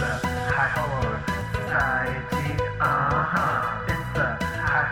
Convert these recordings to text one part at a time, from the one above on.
the High Horror Society. Uh huh. It's the High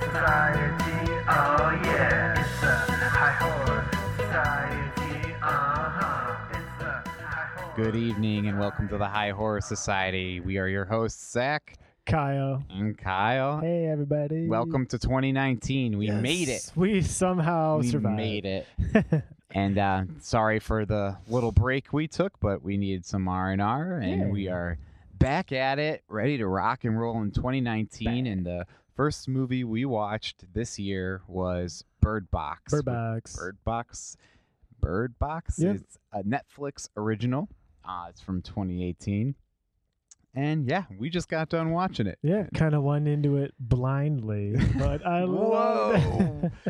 Society. Oh yeah. It's the High Horror Society. Uh huh. It's the High Horror. Good evening and welcome to the High Horror Society. We are your hosts, Zach Kyle. and Kyle. Hey, everybody. Welcome to 2019. We Yes, made it. We somehow we survived. made it. and uh, sorry for the little break we took, but we needed some R and R, and we are back at it, ready to rock and roll in 2019. And the first movie we watched this year was Bird Box. Bird Box. Bird Box. Bird Box Yep. is a Netflix original. Uh, it's from 2018. And yeah, we just got done watching it. Yeah, kind of went into it blindly, but I love.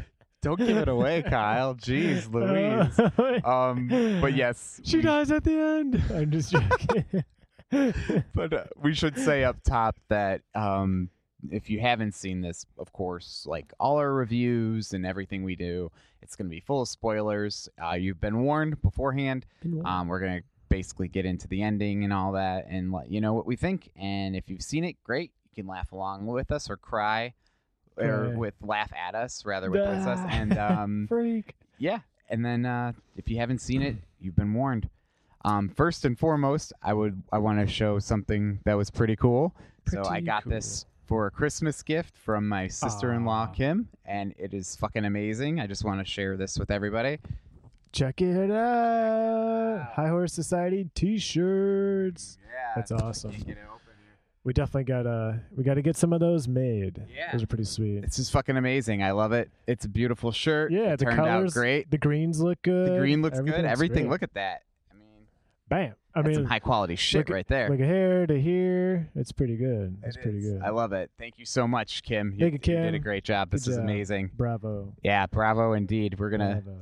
Don't give it away, Kyle. Jeez, Louise. Um, but yes, she we, dies at the end. I'm just joking. But uh, we should say up top that um, if you haven't seen this, of course, like all our reviews and everything we do, it's going to be full of spoilers. Uh, you've been warned beforehand. Um, we're gonna basically get into the ending and all that, and let you know what we think. And if you've seen it, great. You can laugh along with us or cry, or Cry. with laugh at us rather with us. And um, Freak. yeah, and then uh, if you haven't seen it, you've been warned. Um, first and foremost, I would I want to show something that was pretty cool. so I got cool. this for a Christmas gift from my sister-in-law Aw. Kim, and it is fucking amazing. I just want to share this with everybody. Check it out. Wow. High Horse Society T-shirts. Yeah, That's awesome. It open here. We definitely gotta we gotta get some of those made. Yeah. Those are pretty sweet. It's just fucking amazing. I love it. It's a beautiful shirt. Yeah, it the turned colors, out great. The greens look good. The green looks good. Everything's Everything. great. Look at that. I mean, Bam. I that's mean, some high quality shit look at- right there. like here to here. It's pretty good. It's It pretty is. good. I love it. Thank you so much, Kim. You, Thank you, you did a great job. This Good is job. amazing. Bravo. Yeah, bravo indeed. We're gonna Bravo.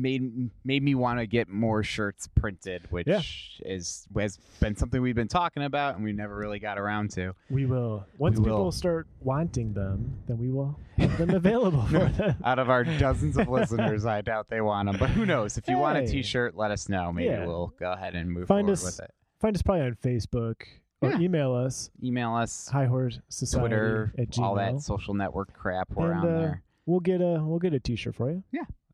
Made made me want to get more shirts printed, which Yeah. is has been something we've been talking about and we never really got around to. We will. Once We people will. start wanting them, then we will have them available for them. Out of our dozens of listeners, I doubt they want them. But who knows? If you want a Hey. T-shirt, let us know. Maybe Yeah. we'll go ahead and move Find forward us- with it. Find us probably on Facebook or Yeah. email us Email us, High Horse Society Twitter, all that social network crap. We're And, on uh, there. We'll get a we'll get a T-shirt for you.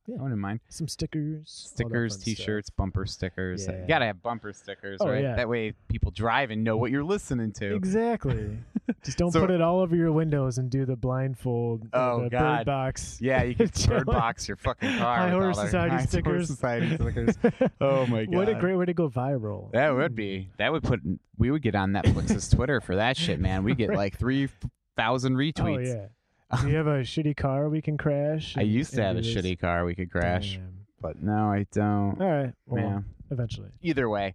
I wouldn't mind. Some stickers, Stickers. T-shirts, bumper stickers. Yeah. You gotta have bumper stickers, Oh, right? yeah. That way people drive and know what you're listening to. Exactly. Just don't So- put it all over your windows and do the blindfold. Oh, the God. bird box. Yeah, you can bird box your fucking car. High with all Horse our Society High stickers. Society stickers. Oh my god! What a great way to go viral. That would hmm. be. That would put. We would get on Netflix's Twitter for that shit, man. We get Right. like three thousand Oh retweets. yeah. Do you have a shitty car we can crash? I and- used to and have a do this? shitty car we could crash, Damn. but no, I don't. All right. Well, Yeah. eventually. Either way.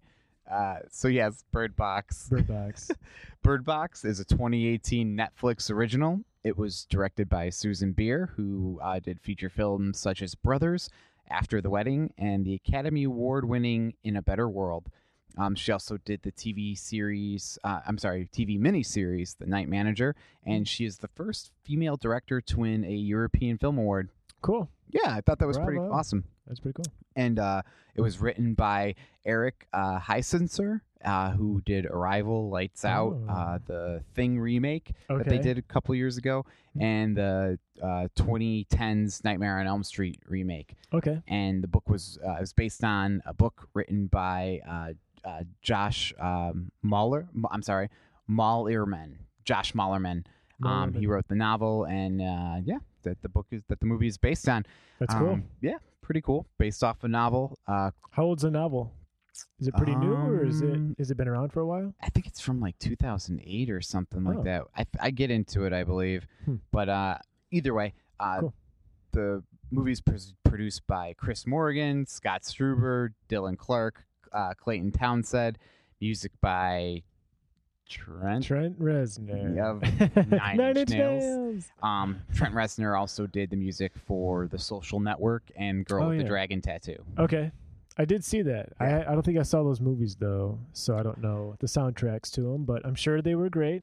Uh, so yes, Bird Box. Bird box. Bird Box is a 2018 Netflix original. It was directed by Susanne Bier, who uh, did feature films such as Brothers, After the Wedding, and the Academy Award winning In a Better World. Um, she also did the TV series, uh, I'm sorry, TV miniseries, The Night Manager, and she is the first female director to win a European Film Award. cool. Yeah, I thought that was pretty Bravo. awesome That's pretty cool. and uh, it was written by Eric uh, Heisserer, uh, who did Arrival, Lights Out, Oh. uh, the Thing remake that they did a couple years ago, and the uh, 2010's Nightmare on Elm Street remake. Okay. And the book was uh, it was based on a book written by uh, Josh um, Mahler. I'm sorry, Malerman. Josh Malerman. Um, he wrote the novel, and uh, yeah, that the book is that the movie is based on. That's cool. Um, yeah, pretty cool. Based off a novel. Uh, How old's the novel? Is it pretty new or is it Um, it been around for a while? I think it's from like 2008 or something like Oh. that. I, I get into it, I believe. Hmm. But uh, either way, uh, Cool. the movie's pres produced by Chris Morgan, Scott Struber, Dylan Clark, uh, Clayton Townsend. Music by Trent. Trent Reznor. of Nine Inch Inch Nails. Nails. Um, Trent Reznor also did the music for The Social Network and Girl Oh, with the yeah. Dragon Tattoo. Okay. I did see that. I I don't think I saw those movies though, so I don't know the soundtracks to them, but I'm sure they were great.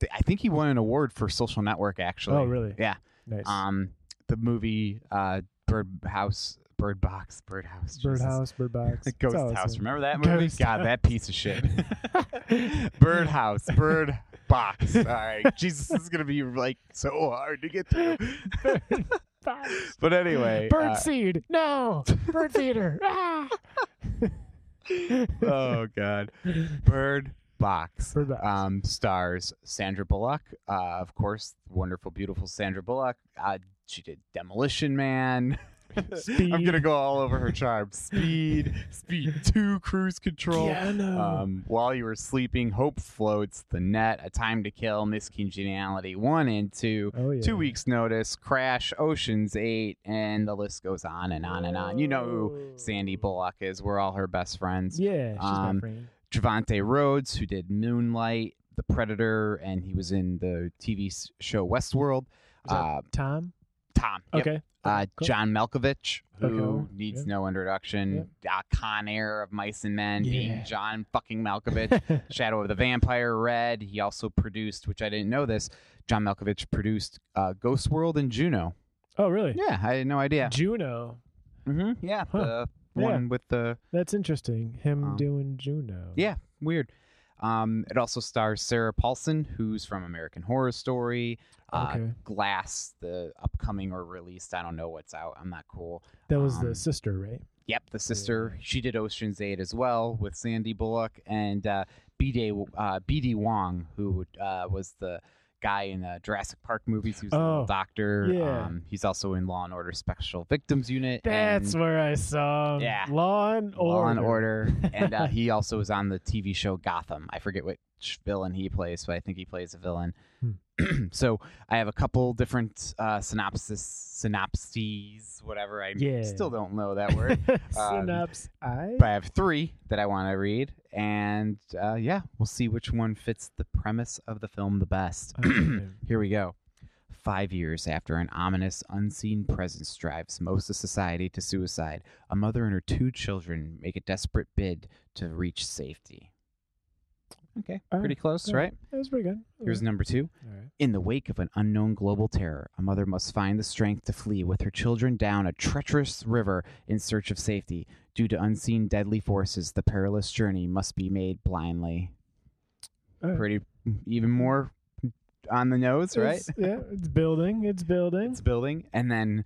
Th- I think he won an award for Social Network, actually. Oh, really? Yeah. Nice. Um, the movie uh, Bird House, Bird Box, Birdhouse, Jesus. Birdhouse, Bird Box. Ghost House. Remember that movie? Ghost God, House. that piece of shit. Birdhouse, Bird Box. All right, Jesus this is gonna be like so hard to get through. But anyway, Bird uh, seed. No. Bird feeder. Ah. oh god, Bird Box. Bird Box. Um, stars Sandra Bullock, uh, of course, wonderful, beautiful Sandra Bullock. Uh, she did Demolition Man. I'm gonna go all over her charm. Speed, Speed Two, Cruise Control. Yeah. Um, while you were sleeping, Hope floats, The Net, A Time to Kill, Miss Congeniality one and two, oh yeah. Two Weeks Notice, Crash, Ocean's Eight, and the list goes on and on and on. You know who Sandy Bullock is. We're all her best friends. Yeah, she's Um, my friend. Trevante Rhodes, who did Moonlight, The Predator, and he was in the TV show Westworld. Uh, Tom. Tom. Yep. Okay. Uh, cool. John Malkovich, who Okay, needs yeah. no introduction. Uh, Con Air of Mice and Men, Yeah. being John fucking Malkovich. Shadow of the Vampire, Red. He also produced, which I didn't know this. John Malkovich produced uh, Ghost World and Juno. oh, really? Yeah, I had no idea. Juno. Mm-hmm. Yeah, Huh. the Yeah. one with the That's interesting. Him Um, doing Juno. yeah, weird. Um, it also stars Sarah Paulson, who's from American Horror Story, uh, Okay. Glass, the upcoming or released. I don't know what's out. I'm not cool. That was um, the sister, right? Yep, the sister. She did Ocean's Eight as well with Sandy Bullock and uh, B.D. Uh, B.D. Wong, who uh, was the guy in the Jurassic Park movies. He was the little Oh, doctor. yeah. Um, he's also in Law and Order Special Victims Unit. That's and where I saw him. Yeah. Law and Order. Law and Order. and uh, he also was on the TV show Gotham. I forget which villain he plays, but I think he plays a villain. so I have a couple different uh, synopsis, synopses, whatever. I Yeah. still don't know that word. Um, I. but I have three that I want to read, and uh, yeah, we'll see which one fits the premise of the film the best. Okay. Here we go. Five years after an ominous, unseen presence drives most of society to suicide, a mother and her two children make a desperate bid to reach safety. Okay, pretty close, all right. That was pretty good. Here's number two. Right. In the wake of an unknown global terror, a mother must find the strength to flee with her children down a treacherous river in search of safety. Due to unseen deadly forces, the perilous journey must be made blindly. Right. Pretty, even more on the nose, right? It's- yeah, it's building. It's building. It's building. And then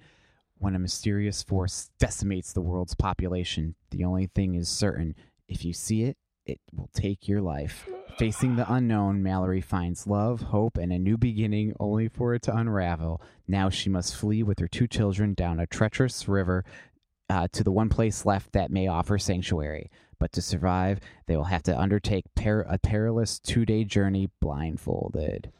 when a mysterious force decimates the world's population, the only thing is certain if you see it, it will take your life. Facing the unknown, Mallory finds love, hope, and a new beginning only for it to unravel. Now she must flee with her two children down a treacherous river uh, to the one place left that may offer sanctuary. But to survive, they will have to undertake per- a perilous two day journey blindfolded.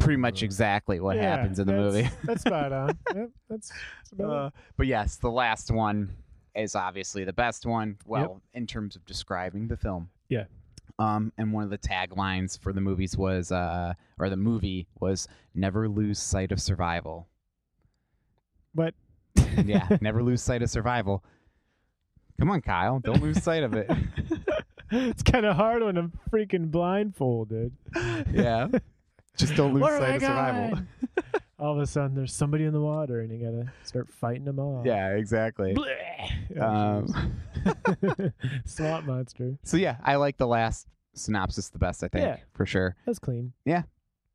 Pretty much exactly what Yeah, happens in the that's- movie. that's spot on. Yep, that's, that's about Uh, but yes, the last one is obviously the best one. Well, in terms of describing the film. Yeah. Um, and one of the taglines for the movies was, uh, or the movie was, "Never lose sight of survival." But yeah, never lose sight of survival. Come on, Kyle, don't lose sight of it. it's kind of hard when I'm freaking blindfolded. yeah, just don't lose sight of survival. All of a sudden, there's somebody in the water, and you gotta start fighting them off. Yeah, exactly. Oh, Um. Swamp monster. so yeah, I like the last synopsis the best. I think Yeah. for sure. That's clean. Yeah.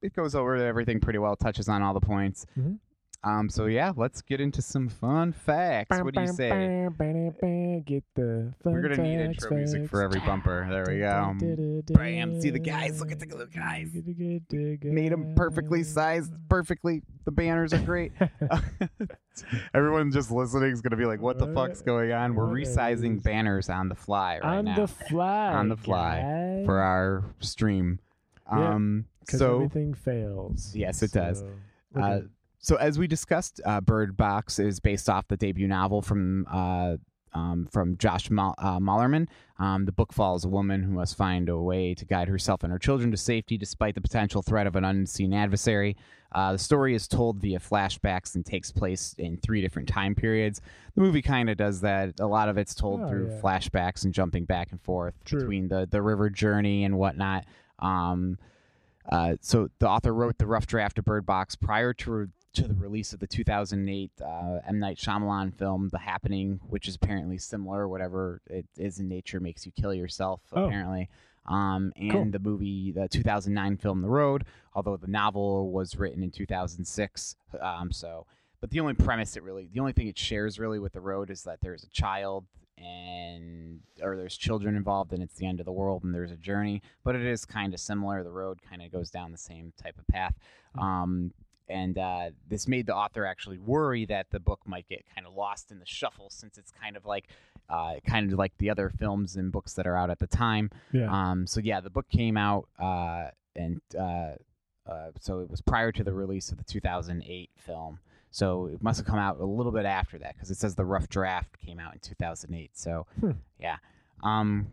It goes over everything pretty well, touches on all the points. Mhm. Um, so yeah, let's get into some fun facts. What do you say? Get the We're gonna need facts, intro music for every bumper. There we go. Bam! See the guys. Look at the little guys. Made them perfectly sized, perfectly. The banners are great. Everyone just listening is gonna be like, "What the fuck's going on?" We're resizing banners on the fly right on now On the fly. On the fly, guys. for our stream. Yeah, Um, 'Cause so everything fails. Yes, it does. So, we're Uh. So as we discussed, uh, Bird Box is based off the debut novel from uh, um, from Josh Mal- uh, Malerman. Um, the book follows a woman who must find a way to guide herself and her children to safety despite the potential threat of an unseen adversary. Uh, the story is told via flashbacks and takes place in three different time periods. The movie kind of does that. A lot of it's told Oh, through yeah. flashbacks and jumping back and forth True. between the the river journey and whatnot. Um, uh, so the author wrote the rough draft of Bird Box prior to to the release of the 2008 uh, M Night Shyamalan film, The Happening, which is apparently similar. Whatever it is in nature makes you kill yourself. Oh. Apparently. Um, and Cool. the movie, the 2009 film, The Road, although the novel was written in 2006. Um, so, but the only premise it really, the only thing it shares really with The Road is that there's a child and or there's children involved and it's the end of the world and there's a journey but it is kind of similar the road kind of goes down the same type of path um, and uh, this made the author actually worry that the book might get kind of lost in the shuffle since it's kind of like uh, kind of like the other films and books that are out at the time Yeah. um, so yeah, the book came out, uh, and uh, uh, so it was prior to the release of the 2008 film. So it must have come out a little bit after that because it says the rough draft came out in 2008. So Hmm. yeah, um,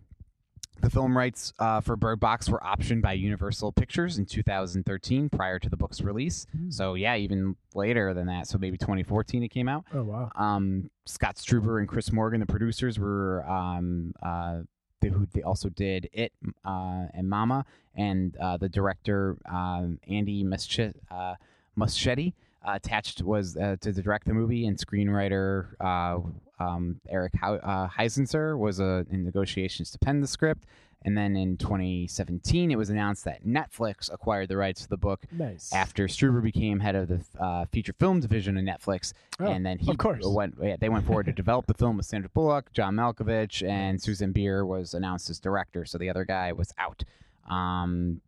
the film rights uh, for Bird Box were optioned by Universal Pictures in 2013 prior to the book's release. Hmm. So yeah, even later than that. So maybe 2014 it came out oh wow. um, Scott Struber and Chris Morgan, the producers, were um, uh, they, who they also did it uh, and Mama, and uh, the director um, Andy Muschietti, uh, Muschietti uh, attached was uh, to direct the movie, and screenwriter uh, um, Eric uh, Heisserer was uh, in negotiations to pen the script. And then in 2017, it was announced that Netflix acquired the rights to the book Nice. after Struber became head of the uh, feature film division of Netflix, Oh, and then he of course. went. Yeah, they went forward to develop the film with Sandra Bullock, John Malkovich, and Susanne Bier was announced as director. So the other guy was out. Um,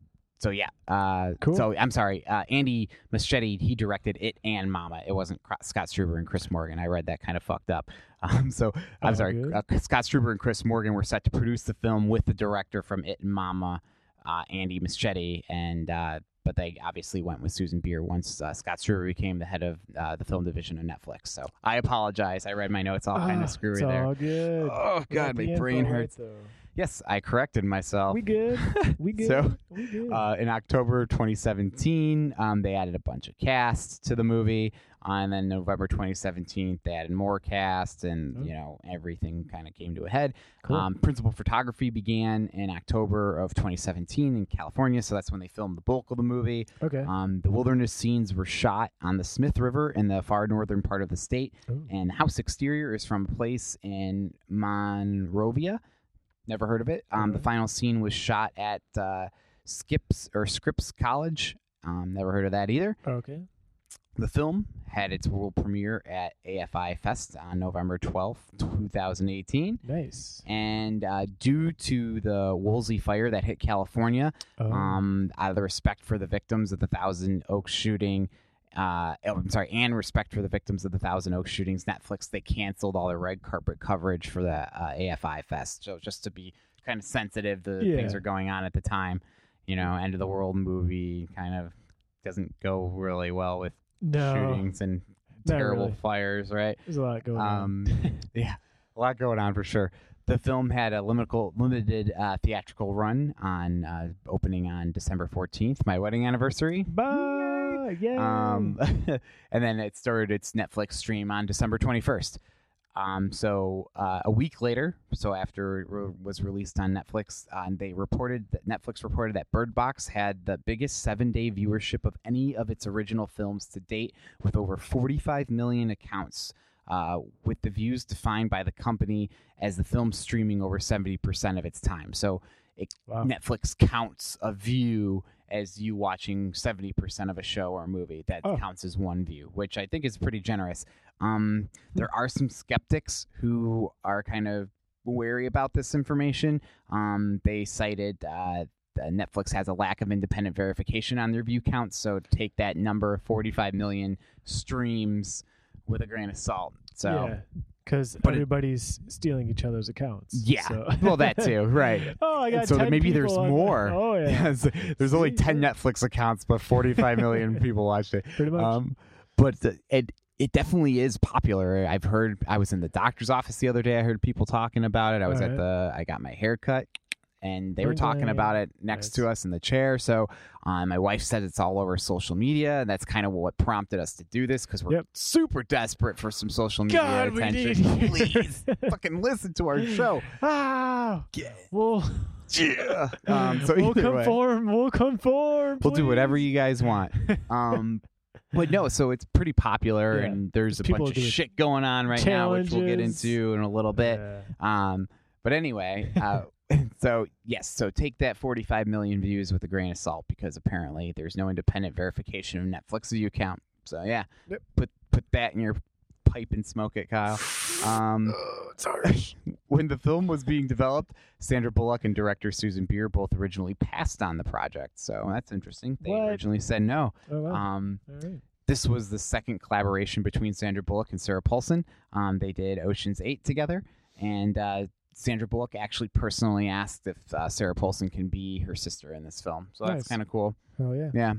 so yeah. Uh, Cool. So I'm sorry, uh, Andy Muschietti. He directed it and Mama. It wasn't Scott Struber and Chris Morgan. I read that kind of fucked up. Um, so I'm Oh, sorry. Uh, Scott Struber and Chris Morgan were set to produce the film with the director from It and Mama, uh, Andy Muschietti, and uh, but they obviously went with Susanne Bier once uh, Scott Struber became the head of uh, the film division of Netflix. So I apologize. I read my notes all kind Ah, of screwy it's there. good. Oh God, my brain right, hurts. though. Yes, I corrected myself. We good. We good. So, we good. Uh, in October 2017, um, they added a bunch of casts to the movie, uh, and then November 2017, they added more casts, and Oh. you know everything kind of came to a head. Cool. Um, principal photography began in October of 2017 in California, so that's when they filmed the bulk of the movie. okay. Um, the wilderness scenes were shot on the Smith River in the far northern part of the state, Ooh. and the house exterior is from a place in Monrovia. Never heard of it. Um, the final scene was shot at uh, Skips or Scripps College. Um, never heard of that either. okay. The film had its world premiere at AFI Fest on November 12th, 2018. Nice. And uh, due to the Woolsey fire that hit California, Oh. um, out of the respect for the victims of the Thousand Oaks shooting, uh, oh, I'm sorry, and respect for the victims of the Thousand Oaks shootings, Netflix they canceled all their red carpet coverage for the uh, AFI Fest. So just to be kind of sensitive to Yeah. things are going on at the time, you know, end of the world movie kind of doesn't go really well with no. shootings and terrible really. fires, right? There's a lot going Um, on. yeah, a lot going on for sure. The film had a limited, limited uh, theatrical run on uh, opening on December 14th, my wedding anniversary. Bye. Yay. Um, and then it started its Netflix stream on December 21st. Um, so uh, a week later, so after it re- was released on Netflix, uh, they reported that Netflix reported that Bird Box had the biggest seven-day viewership of any of its original films to date, with over 45 million accounts. Uh, with the views defined by the company as the film streaming over 70% of its time. So wow. Netflix counts a view as you watching 70% of a show or a movie. That Oh. counts as one view, which I think is pretty generous. Um, there are some skeptics who are kind of wary about this information. Um, they cited uh, Netflix has a lack of independent verification on their view counts, so take that number 45 million streams with a grain of salt. So. yeah. Because but it- everybody's stealing each other's accounts. Yeah. so- Well, that too, right. oh, I got so 10 maybe there's more. Oh yeah. Yes, there's only 10 Netflix accounts, but 45 million people watched it. Pretty much. Um, but the, it it definitely is popular. I've heard. I was in the doctor's office the other day. I heard people talking about it. I was at the. I got my hair cut, and they were talking about it next to us in the chair. So, um, my wife said it's all over social media, and that's kind of what prompted us to do this because we're Yep. super desperate for some social media God, we attention. Please, fucking listen to our show. ah. Yeah. We'll, Yeah. Um, so we'll either way. conform. We'll conform. We'll do whatever you guys want. Um, but no, so it's pretty popular, Yeah. and there's a People bunch of shit going on right now, which we'll get into in a little bit. Yeah. Um, but anyway, uh, so yes, so take that 45 million views with a grain of salt because apparently there's no independent verification of Netflix view count. So yeah, Yep. put put that in your pipe and smoke it, Kyle. Um, Oh, harsh. when the film was being developed, Sandra Bullock and director Susanne Bier both originally passed on the project. So that's interesting. They What? originally said no. oh, wow. Um, right. this was the second collaboration between Sandra Bullock and Sarah Paulson. Um, they did Ocean's Eight together, and uh, Sandra Bullock actually personally asked if uh, Sarah Paulson can be her sister in this film. So that's Nice. kind of cool. Oh yeah. Yeah.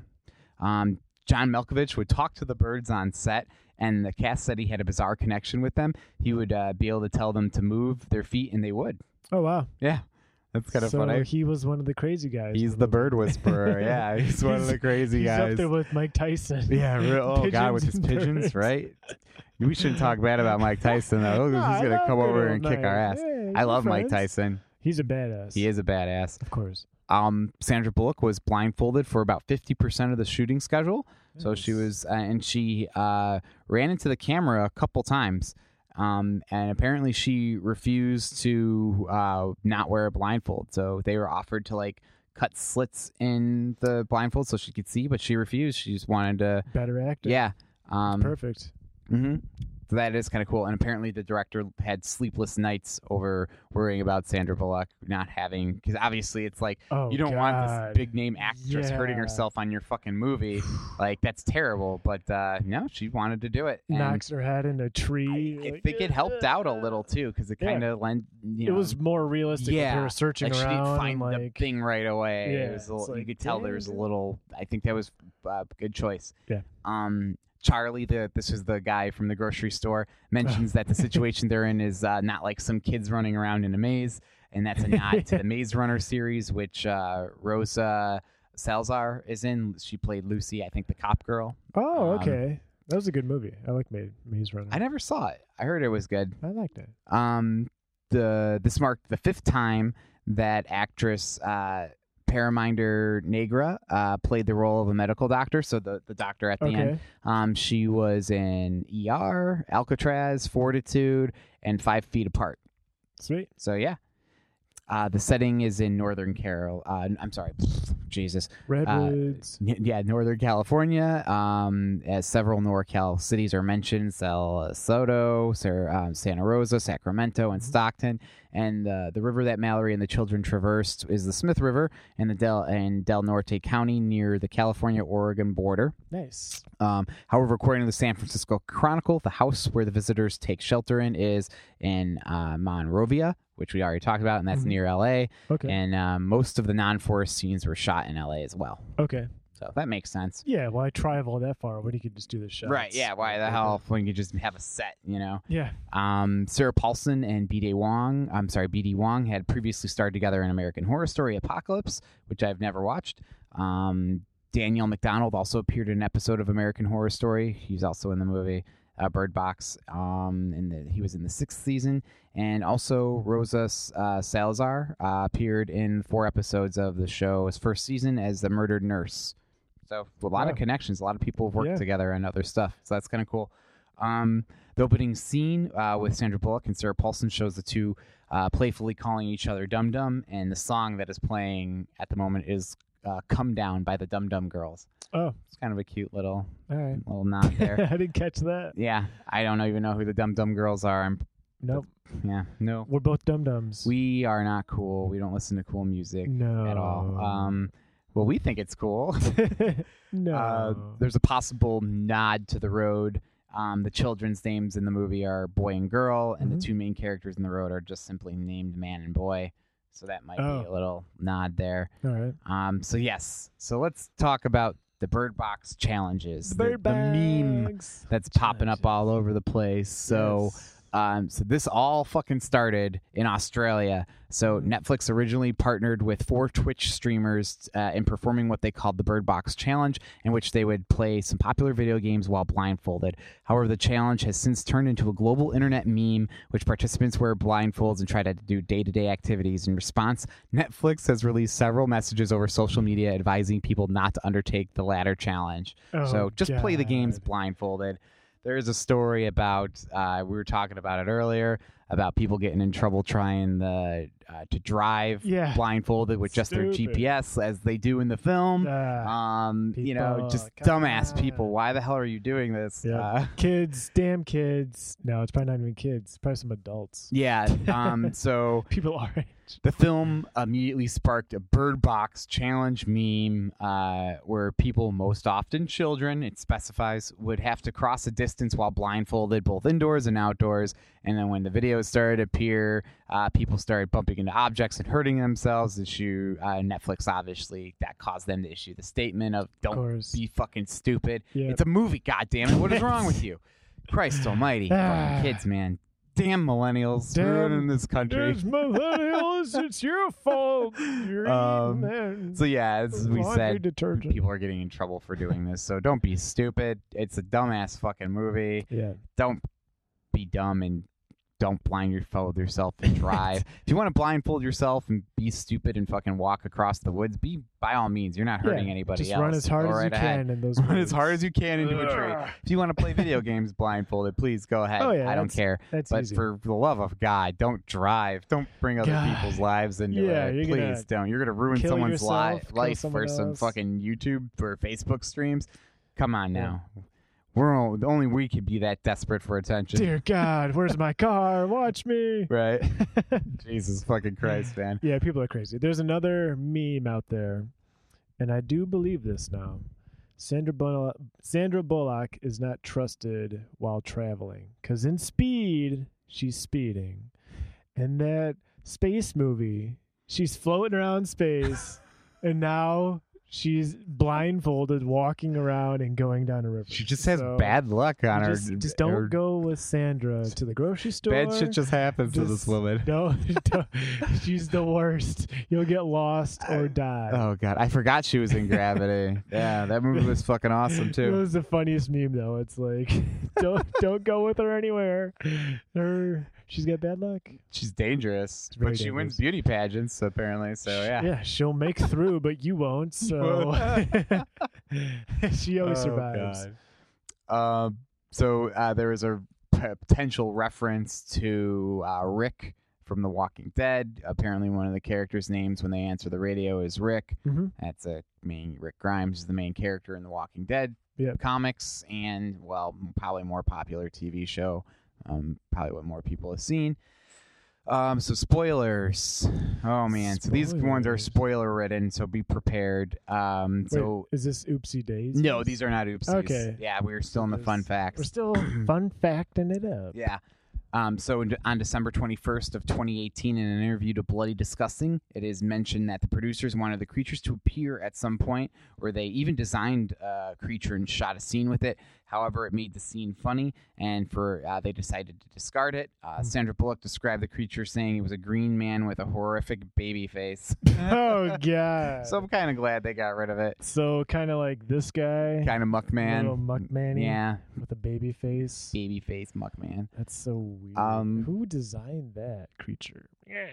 Um, John Malkovich would talk to the birds on set, and the cast said he had a bizarre connection with them. He would uh, be able to tell them to move their feet, and they would. Oh wow. Yeah, that's kind of so funny. he was one of the crazy guys. He's the bird whisperer. yeah, he's one of the crazy he's guys. up there with Mike Tyson. Yeah, real, oh god, with his Pigeons right? We shouldn't talk bad about Mike Tyson though. No, He's gonna come over and kick our ass. Yeah, I love Mike. Tyson. He's a badass. He is a badass. of course. Um, Sandra Bullock was blindfolded for about fifty percent of the shooting schedule, so she was, uh, and she uh, ran into the camera a couple times. Um, and apparently she refused to uh, not wear a blindfold. So they were offered to like cut slits in the blindfold so she could see, but she refused. She just wanted to, better actor. yeah. Um, Perfect. hmm So that is kind of cool. And apparently, the director had sleepless nights over worrying about Sandra Bullock not having, because obviously, it's like Oh, you don't want this big name actress hurting herself on your fucking movie. like that's terrible. But uh, no, she wanted to do it. And Knocks her head in a tree. I, I like, think it helped out a little too, because it kind of lent. You know, It was more realistic yeah, with her searching like she around. didn't find the like, thing right away. Yeah, it was a little, you could tell there was a little. I think that was a good choice. Yeah. Um, Charlie, the this is the guy from the grocery store, mentions that the situation they're in is uh, not like some kids running around in a maze, and that's a nod to the Maze Runner series, which uh, Rosa Salazar is in. She played Lucy, I think, the cop girl. Oh, Um, okay. That was a good movie. I like Maze, Maze Runner. I never saw it. I heard it was good. I liked it. Um, the this marked the fifth time that actress uh, Parminder Nagra uh, played the role of a medical doctor. So the the doctor at the end. Um, she was in ER, Alcatraz, Fortitude, and Five Feet Apart. Sweet. So yeah. Uh, the setting is in Northern Carol. Uh, I'm sorry, Jesus. Redwoods. N- Yeah, Northern California. Um, as several NorCal cities are mentioned: Sal Soto, um, Santa Rosa, Sacramento, and Mhm. Stockton. And uh, the river that Mallory and the children traversed is the Smith River in the Del in Del Norte County near the California-Oregon border. nice. Um, however, according to the San Francisco Chronicle, the house where the visitors take shelter in is in uh, Monrovia, which we already talked about, and that's Mhm. near LA. Okay. And um, most of the non-forest scenes were shot in LA as well. okay. So that makes sense. Yeah. Why travel that far when you could just do the shots? Right, yeah. Why the hell when you just have a set, you know? Yeah. Um, Sarah Paulson and B.D. Wong, I'm sorry, B.D. Wong had previously starred together in American Horror Story Apocalypse, which I've never watched. Um, Daniel McDonald also appeared in an episode of American Horror Story. He's also in the movie uh, Bird Box. Um, and the, he was in the sixth season. And also Rosa uh, Salazar uh, appeared in four episodes of the show's first season as the murdered nurse. So a lot Wow. of connections. A lot of people have worked Yeah. together and other stuff. So that's kind of cool. Um, the opening scene uh, with Sandra Bullock and Sarah Paulson shows the two uh, playfully calling each other Dum Dum, and the song that is playing at the moment is uh, "Come Down" by the Dum Dum Girls. Oh, It's kind of a cute little all right. little nod there. I didn't catch that. yeah, I don't even know who the Dum Dum Girls are. I'm, Nope. yeah, no, We're both dum dums. we are not cool. We don't listen to cool music no at all. Um, well, we think it's cool. no. Uh, there's a possible nod to the road. Um, the children's names in the movie are boy and girl, and Mhm. the two main characters in the road are just simply named man and boy. So that might be Oh. a little nod there. all right. Um, so yes, so let's talk about the Bird Box challenges, the, the meme bags. that's popping up all over the place. So Yes. Um, so this all fucking started in Australia. So Netflix originally partnered with four Twitch streamers uh, in performing what they called the Bird Box Challenge, in which they would play some popular video games while blindfolded. However, the challenge has since turned into a global internet meme, which participants wear blindfolds and try to do day-to-day activities. In response, Netflix has released several messages over social media advising people not to undertake the latter challenge. so Oh, just play the games blindfolded. There is a story about uh, we were talking about it earlier about people getting in trouble trying the uh, to drive Yeah. blindfolded with just their GPS as they do in the film. Ah, Um, you know, just dumbass people. Why the hell are you doing this? Yeah. Uh, kids, damn kids. No, it's probably not even kids. It's probably some adults. yeah. Um, so People are. The film immediately sparked a Bird Box challenge meme uh, where people, most often children, it specifies, would have to cross a distance while blindfolded, both indoors and outdoors. And then when the videos started to appear, uh, people started bumping into objects and hurting themselves. Issue uh, Netflix, obviously, that caused them to issue the statement of Of "Don't course. be fucking stupid." Yeah. It's a movie, goddamn it! What is wrong with you? Christ Almighty, Ah. kids, man. Damn millennials Damn- ruining this country. It's millennials. it's your fault. You're Um, So yeah, as we said, detergent. people are getting in trouble for doing this. So don't be stupid. It's a dumbass fucking movie. Yeah. Don't be dumb and don't blindfold yourself and drive. if you want to blindfold yourself and be stupid and fucking walk across the woods, be by all means. You're not hurting Yeah, anybody Just else. run as hard as you ahead. can in those Run as hard as you can into a tree. If you want to play video games blindfolded, please go ahead. Oh, yeah, I don't care. That's But easy. for the love of God, don't drive. Don't bring other God. people's lives into Yeah, it. Please don't. You're gonna ruin someone's yourself, life someone for some fucking YouTube or Facebook streams. Come on Yeah. We're all, only we could be that desperate for attention. Dear God, where's my car? Watch me. Right? Jesus fucking Christ, man. Yeah, people are crazy. There's another meme out there, and I do believe this now. Sandra Bullock, Sandra Bullock is not trusted while traveling because in Speed she's speeding, and that space movie she's floating around space, and now she's blindfolded walking around and going down a river. She just has So, bad luck on her. Just, just don't her- go with Sandra to the grocery store. Bad shit just happens to this woman. No, don't- she's the worst. You'll get lost or die. Oh god, I forgot she was in Gravity. yeah, that movie was fucking awesome too. It was the funniest meme though. It's like don't don't go with her anywhere. Her she's got bad luck. She's dangerous, but she wins beauty pageants apparently. So yeah. Yeah, she'll make through, but you won't. So she always Oh, survives. Um, so uh, there is a potential reference to uh, Rick from The Walking Dead. Apparently, one of the characters' names when they answer the radio is Rick. Mhm. That's a main Rick Grimes is the main character in The Walking Dead Yep. comics and well, probably more popular TV show. Um, probably what more people have seen. Um, so spoilers. Oh man, so these ones are Spoilers. spoiler ridden. So be prepared. Um, Wait, so is this oopsie days? no, these are not oopsies. Okay. Yeah, we're still in the fun Because facts. We're still fun facting it up. Yeah. Um, so in, on December 21st of 2018, in an interview to Bloody Disgusting, it is mentioned that the producers wanted the creatures to appear at some point, or they even designed a creature and shot a scene with it. However, it made the scene funny, and for uh, they decided to discard it. Uh, Hmm. Sandra Bullock described the creature saying it was a green man with a horrific baby face. oh god. so I'm kind of glad they got rid of it. So kind of like this guy, Kind of muckman. little muckman, Yeah, with a baby face. baby face muckman. That's so weird. Um, Who designed that creature? Yeah,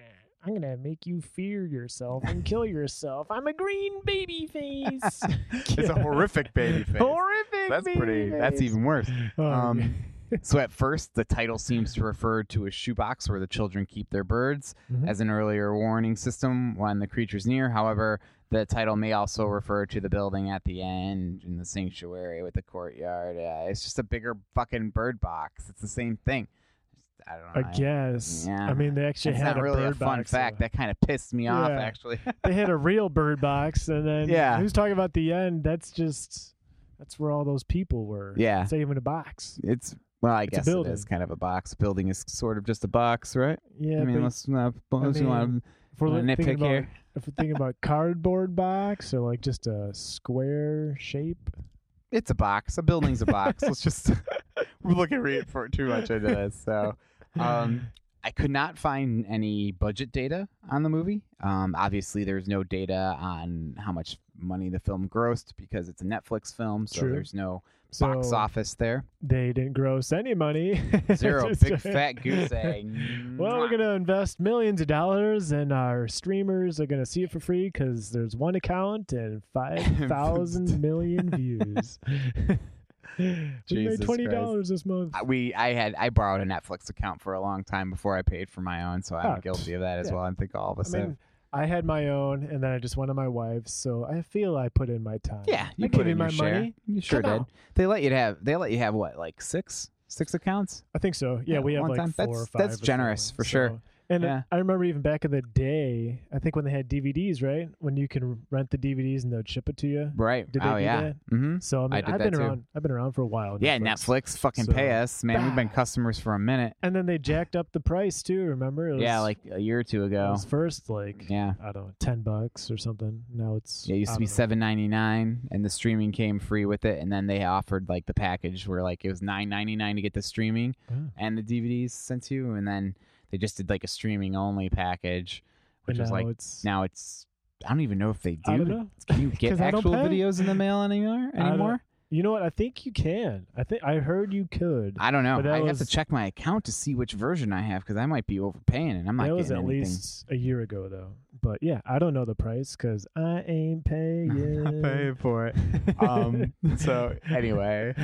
I'm gonna make you fear yourself and kill yourself. I'm a green baby face. It's a horrific baby face. Horrific. That's baby pretty. That's even worse. Oh, Um, so at first, the title seems to refer to a shoebox where the children keep their birds, Mhm. as an earlier warning system when the creature's near. However, the title may also refer to the building at the end in the sanctuary with the courtyard. Uh, it's just a bigger fucking bird box. It's the same thing. I don't know. I guess. Yeah. I mean, they actually It's had not really a bird fun box, fact. so- That kind of pissed me off, Yeah. actually. they had a real bird box, and then Yeah. who's talking about the end? That's just that's where all those people were. Yeah. saving a box. it's well, I It's guess it is kind of a box. Building is sort of just a box, right? Yeah, I mean, let's not. let's mean, not if we're wanna nitpick about here. if we're thinking about cardboard box or like just a square shape, it's a box. A building's a box. Let's just we're looking re- for too much into this. So Um, I could not find any budget data on the movie. Um, obviously, there's no data on how much money the film grossed because it's a Netflix film, so True. there's no so box office there. they didn't gross any money. Zero. Big fat goose egg. Well, we're gonna invest millions of dollars, and our streamers are gonna see it for free because there's one account and five thousand million views. We made twenty dollars this month. We I had I borrowed a Netflix account for a long time before I paid for my own, so I'm Ah, guilty of that as yeah. well. I think all of us I mean, I had my own, and then I just went on my wife's, so I feel I put in my time. Yeah, you I put in my your share. money. You sure Come did. on. They let you have they let you have what like six six accounts. I think so. Yeah, Yeah, we have one like time. four That's- or five. that's generous, for sure. And Yeah. I remember even back in the day, I think when they had DVDs, right? When you can rent the DVDs and they'd ship it to you. Right. Did they oh do yeah. that? Mm-hmm. So I mean, I have been too. around. I've been around for a while. Yeah, Netflix fucking So, pay us, man. We've been customers for a minute. And then they jacked up the price too. Remember? Was, Yeah, like a year or two it ago. was first like Yeah. I don't know, ten bucks or something. Now it's Yeah, it used to be seven ninety nine, and the streaming came free with it. And then they offered like the package where like it was nine ninety nine to get the streaming Oh. and the DVDs sent to you, and then they just did like a streaming only package, which was like it's now it's I don't even know if they do. I don't know. Can you get actual videos in the mail anymore? Anymore? You know what? I think you can. I think I heard you could. I don't know. I have to check my account to see which version I have because I might be overpaying and I'm not that was at anything. least a year ago though. But yeah, I don't know the price because I ain't paying. i paying. for it. Um, so anyway,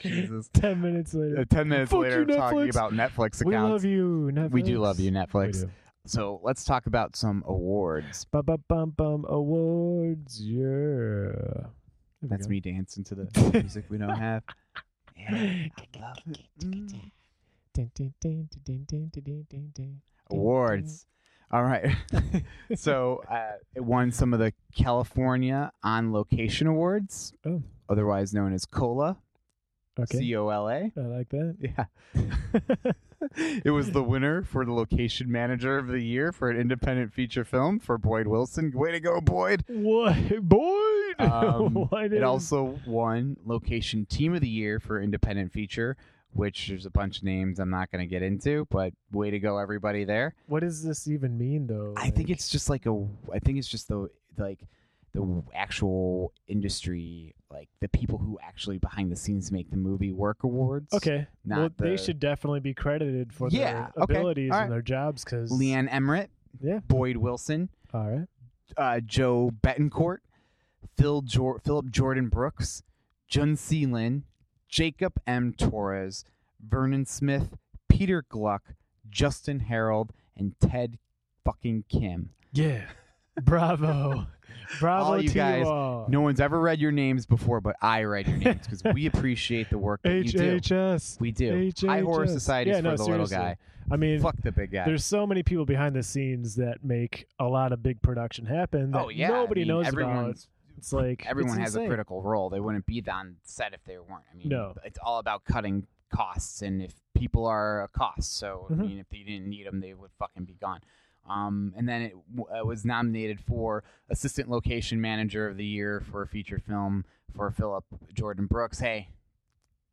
Jesus. ten minutes later. Uh, ten minutes Fuck later, you, talking Netflix. about Netflix accounts. We love you, Netflix. We do love you, Netflix. So let's talk about some awards. Bum bum bum bum awards. Yeah. That's me dancing to the music we don't have. Yeah, I love it. Mm. Awards. All right. so uh, it won some of the California On Location Awards, oh. otherwise known as COLA. Okay. C O L A. I like that. Yeah. it was the winner for the location manager of the year for an independent feature film for Boyd Wilson. Way to go, Boyd. what, boy? Um, it also won location team of the year for independent feature, which there's a bunch of names I'm not going to get into, but way to go, everybody there. What does this even mean, though? I think it's just like a. I think it's just the like the actual industry, like the people who actually behind the scenes make the movie work awards. okay. not well, they should definitely be credited for Yeah, their okay, abilities all and their jobs. Because Leanne Emmerich, Yeah. Boyd Wilson, All right. uh, Joe Betancourt, Phil Jor- Philip Jordan Brooks, Jun Seelin, Jacob M. Torres, Vernon Smith, Peter Gluck, Justin Harold, and Ted fucking Kim. Yeah. Bravo. Bravo All you to guys, you all. No one's ever read your names before, but I read your names because we appreciate the work that you do. HHS. We do. High Horror Society Yeah, for no, the little guy. I mean, Fuck the big guy. there's so many people behind the scenes that make a lot of big production happen that oh yeah, nobody I mean, knows about. It's like everyone it's has a critical role. They wouldn't be on set if they weren't. I mean, No. it's all about cutting costs, and if people are a cost, so Mhm. I mean, if they didn't need them, they would fucking be gone. Um, and then it, w- uh, was nominated for assistant location manager of the year for a feature film for Philip Jordan Brooks. Hey,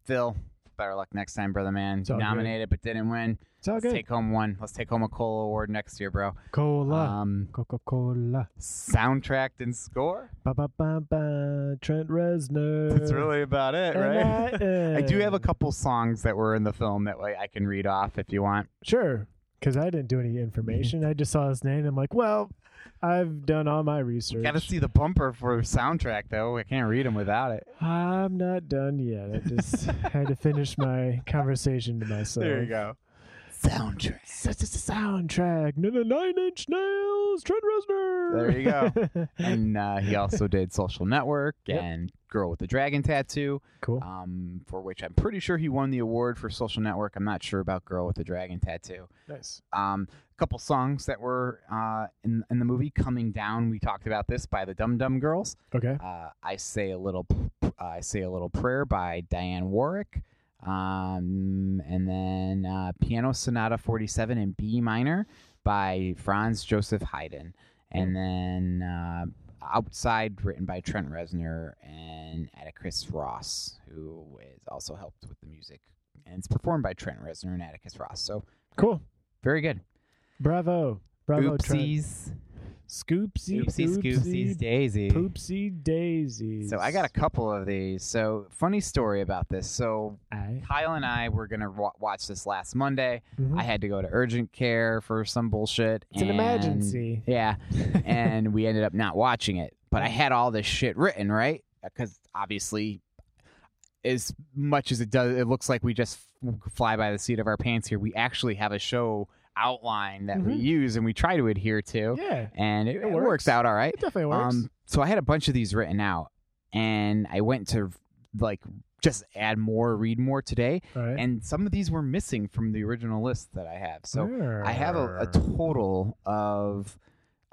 Phil, better luck next time, brother man. All good. Nominated but didn't win. It's all Let's good. take home one. Let's take home a Cola Award next year, bro. Cola. Um, Coca Cola. soundtrack and score. Ba ba ba ba. Trent Reznor. That's really about it, right? And I do have a couple songs that were in the film that way I can read off if you want. Sure. Because I didn't do any information. I just saw his name. I'm like, well, I've done all my research. Got to see the bumper for soundtrack though. I can't read them without it. I'm not done yet. I just had to finish my conversation to myself. There you go. Soundtrack. Such a soundtrack. Nine Inch Nails. Trent Reznor. There you go. And uh, he also did Social Network Yep. and Girl with the Dragon Tattoo, cool. um, for which I'm pretty sure he won the award for Social Network. I'm not sure about Girl with the Dragon Tattoo. Nice. Um, a couple songs that were uh, in in the movie coming down. We talked about this by the Dum Dum Girls. Okay. Uh, I say a little, I say a little prayer by Dionne Warwick, um, and then uh, Piano Sonata 47 in B minor by Franz Joseph Haydn, and then uh, Outside written by Trent Reznor and Atticus Ross, who has also helped with the music and it's performed by Trent Reznor and Atticus Ross. So Cool. very good. Bravo. Bravo. Trent. Scoopsy. oopsie, scoopsies, daisy. Poopsie daisies. So I got a couple of these. So funny story about this. So Kyle and I were gonna wa- watch this last Monday. Mhm. I had to go to urgent care for some bullshit. It's an and- emergency. Yeah, and we ended up not watching it. But I had all this shit written right because obviously, as much as it does, it looks like we just f- fly by the seat of our pants here. We actually have a show outline that we Mhm. use and we try to adhere to, yeah. and it, It it works. works out all right. It definitely works. Um, so I had a bunch of these written out, and I went to like just add more, read more today, right. and some of these were missing from the original list that I have. So I have a, a total of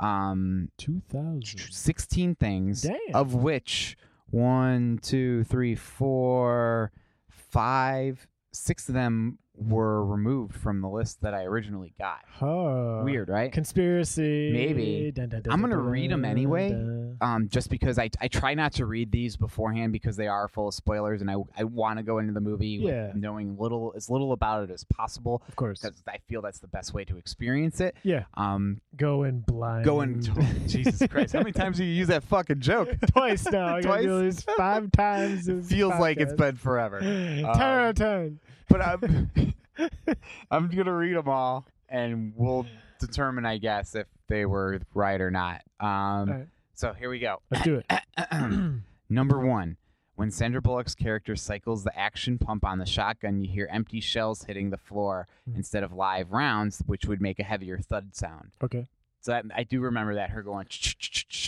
um 2000. 16 things, Damn. of which one, two, three, four, five, six of them were removed from the list that I originally got. Huh. Weird, right? Conspiracy. Maybe. Dun, dun, dun, I'm gonna read them anyway. um, just because I, I try not to read these beforehand because they are full of spoilers and I, I want to go into the movie with Yeah. knowing little as little about it as possible Of course. because I feel that's the best way to experience it. Yeah. Um, Go in blind. going Jesus Christ, how many times do you use that fucking joke? Twice now. I gotta do Twice? five times. Feels like it's been forever. Tara ton. But I'm I'm gonna read them all and we'll determine, I guess, if they were right or not. Um, right. so here we go. Let's do it. Number one, when Sandra Bullock's character cycles the action pump on the shotgun, you hear empty shells hitting the floor Hmm. instead of live rounds, which would make a heavier thud sound. Okay. So that, I do remember that her going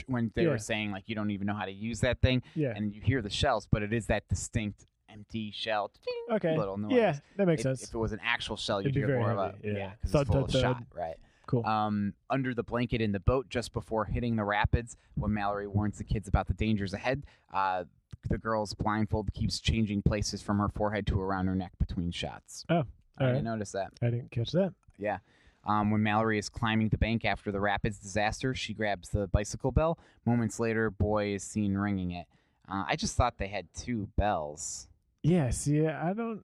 when they Yeah. were saying like you don't even know how to use that thing, Yeah. and you hear the shells, but it is that distinct empty shell Okay. little noise. Yeah, that makes if, sense. if it was an actual shell, It'd you'd hear very more of a heavy, yeah. because Thud, it's full thud, of shot, right? cool. um, under the blanket in the boat just before hitting the rapids when Mallory warns the kids about the dangers ahead. Uh, the girl's blindfold keeps changing places from her forehead to around her neck between shots. Oh, I all didn't notice that. I didn't catch that. Yeah. Um, when Mallory is climbing the bank after the rapids disaster, she grabs the bicycle bell. Moments later, Boy is seen ringing it. Uh, I just thought they had two bells. Yeah. See, I don't.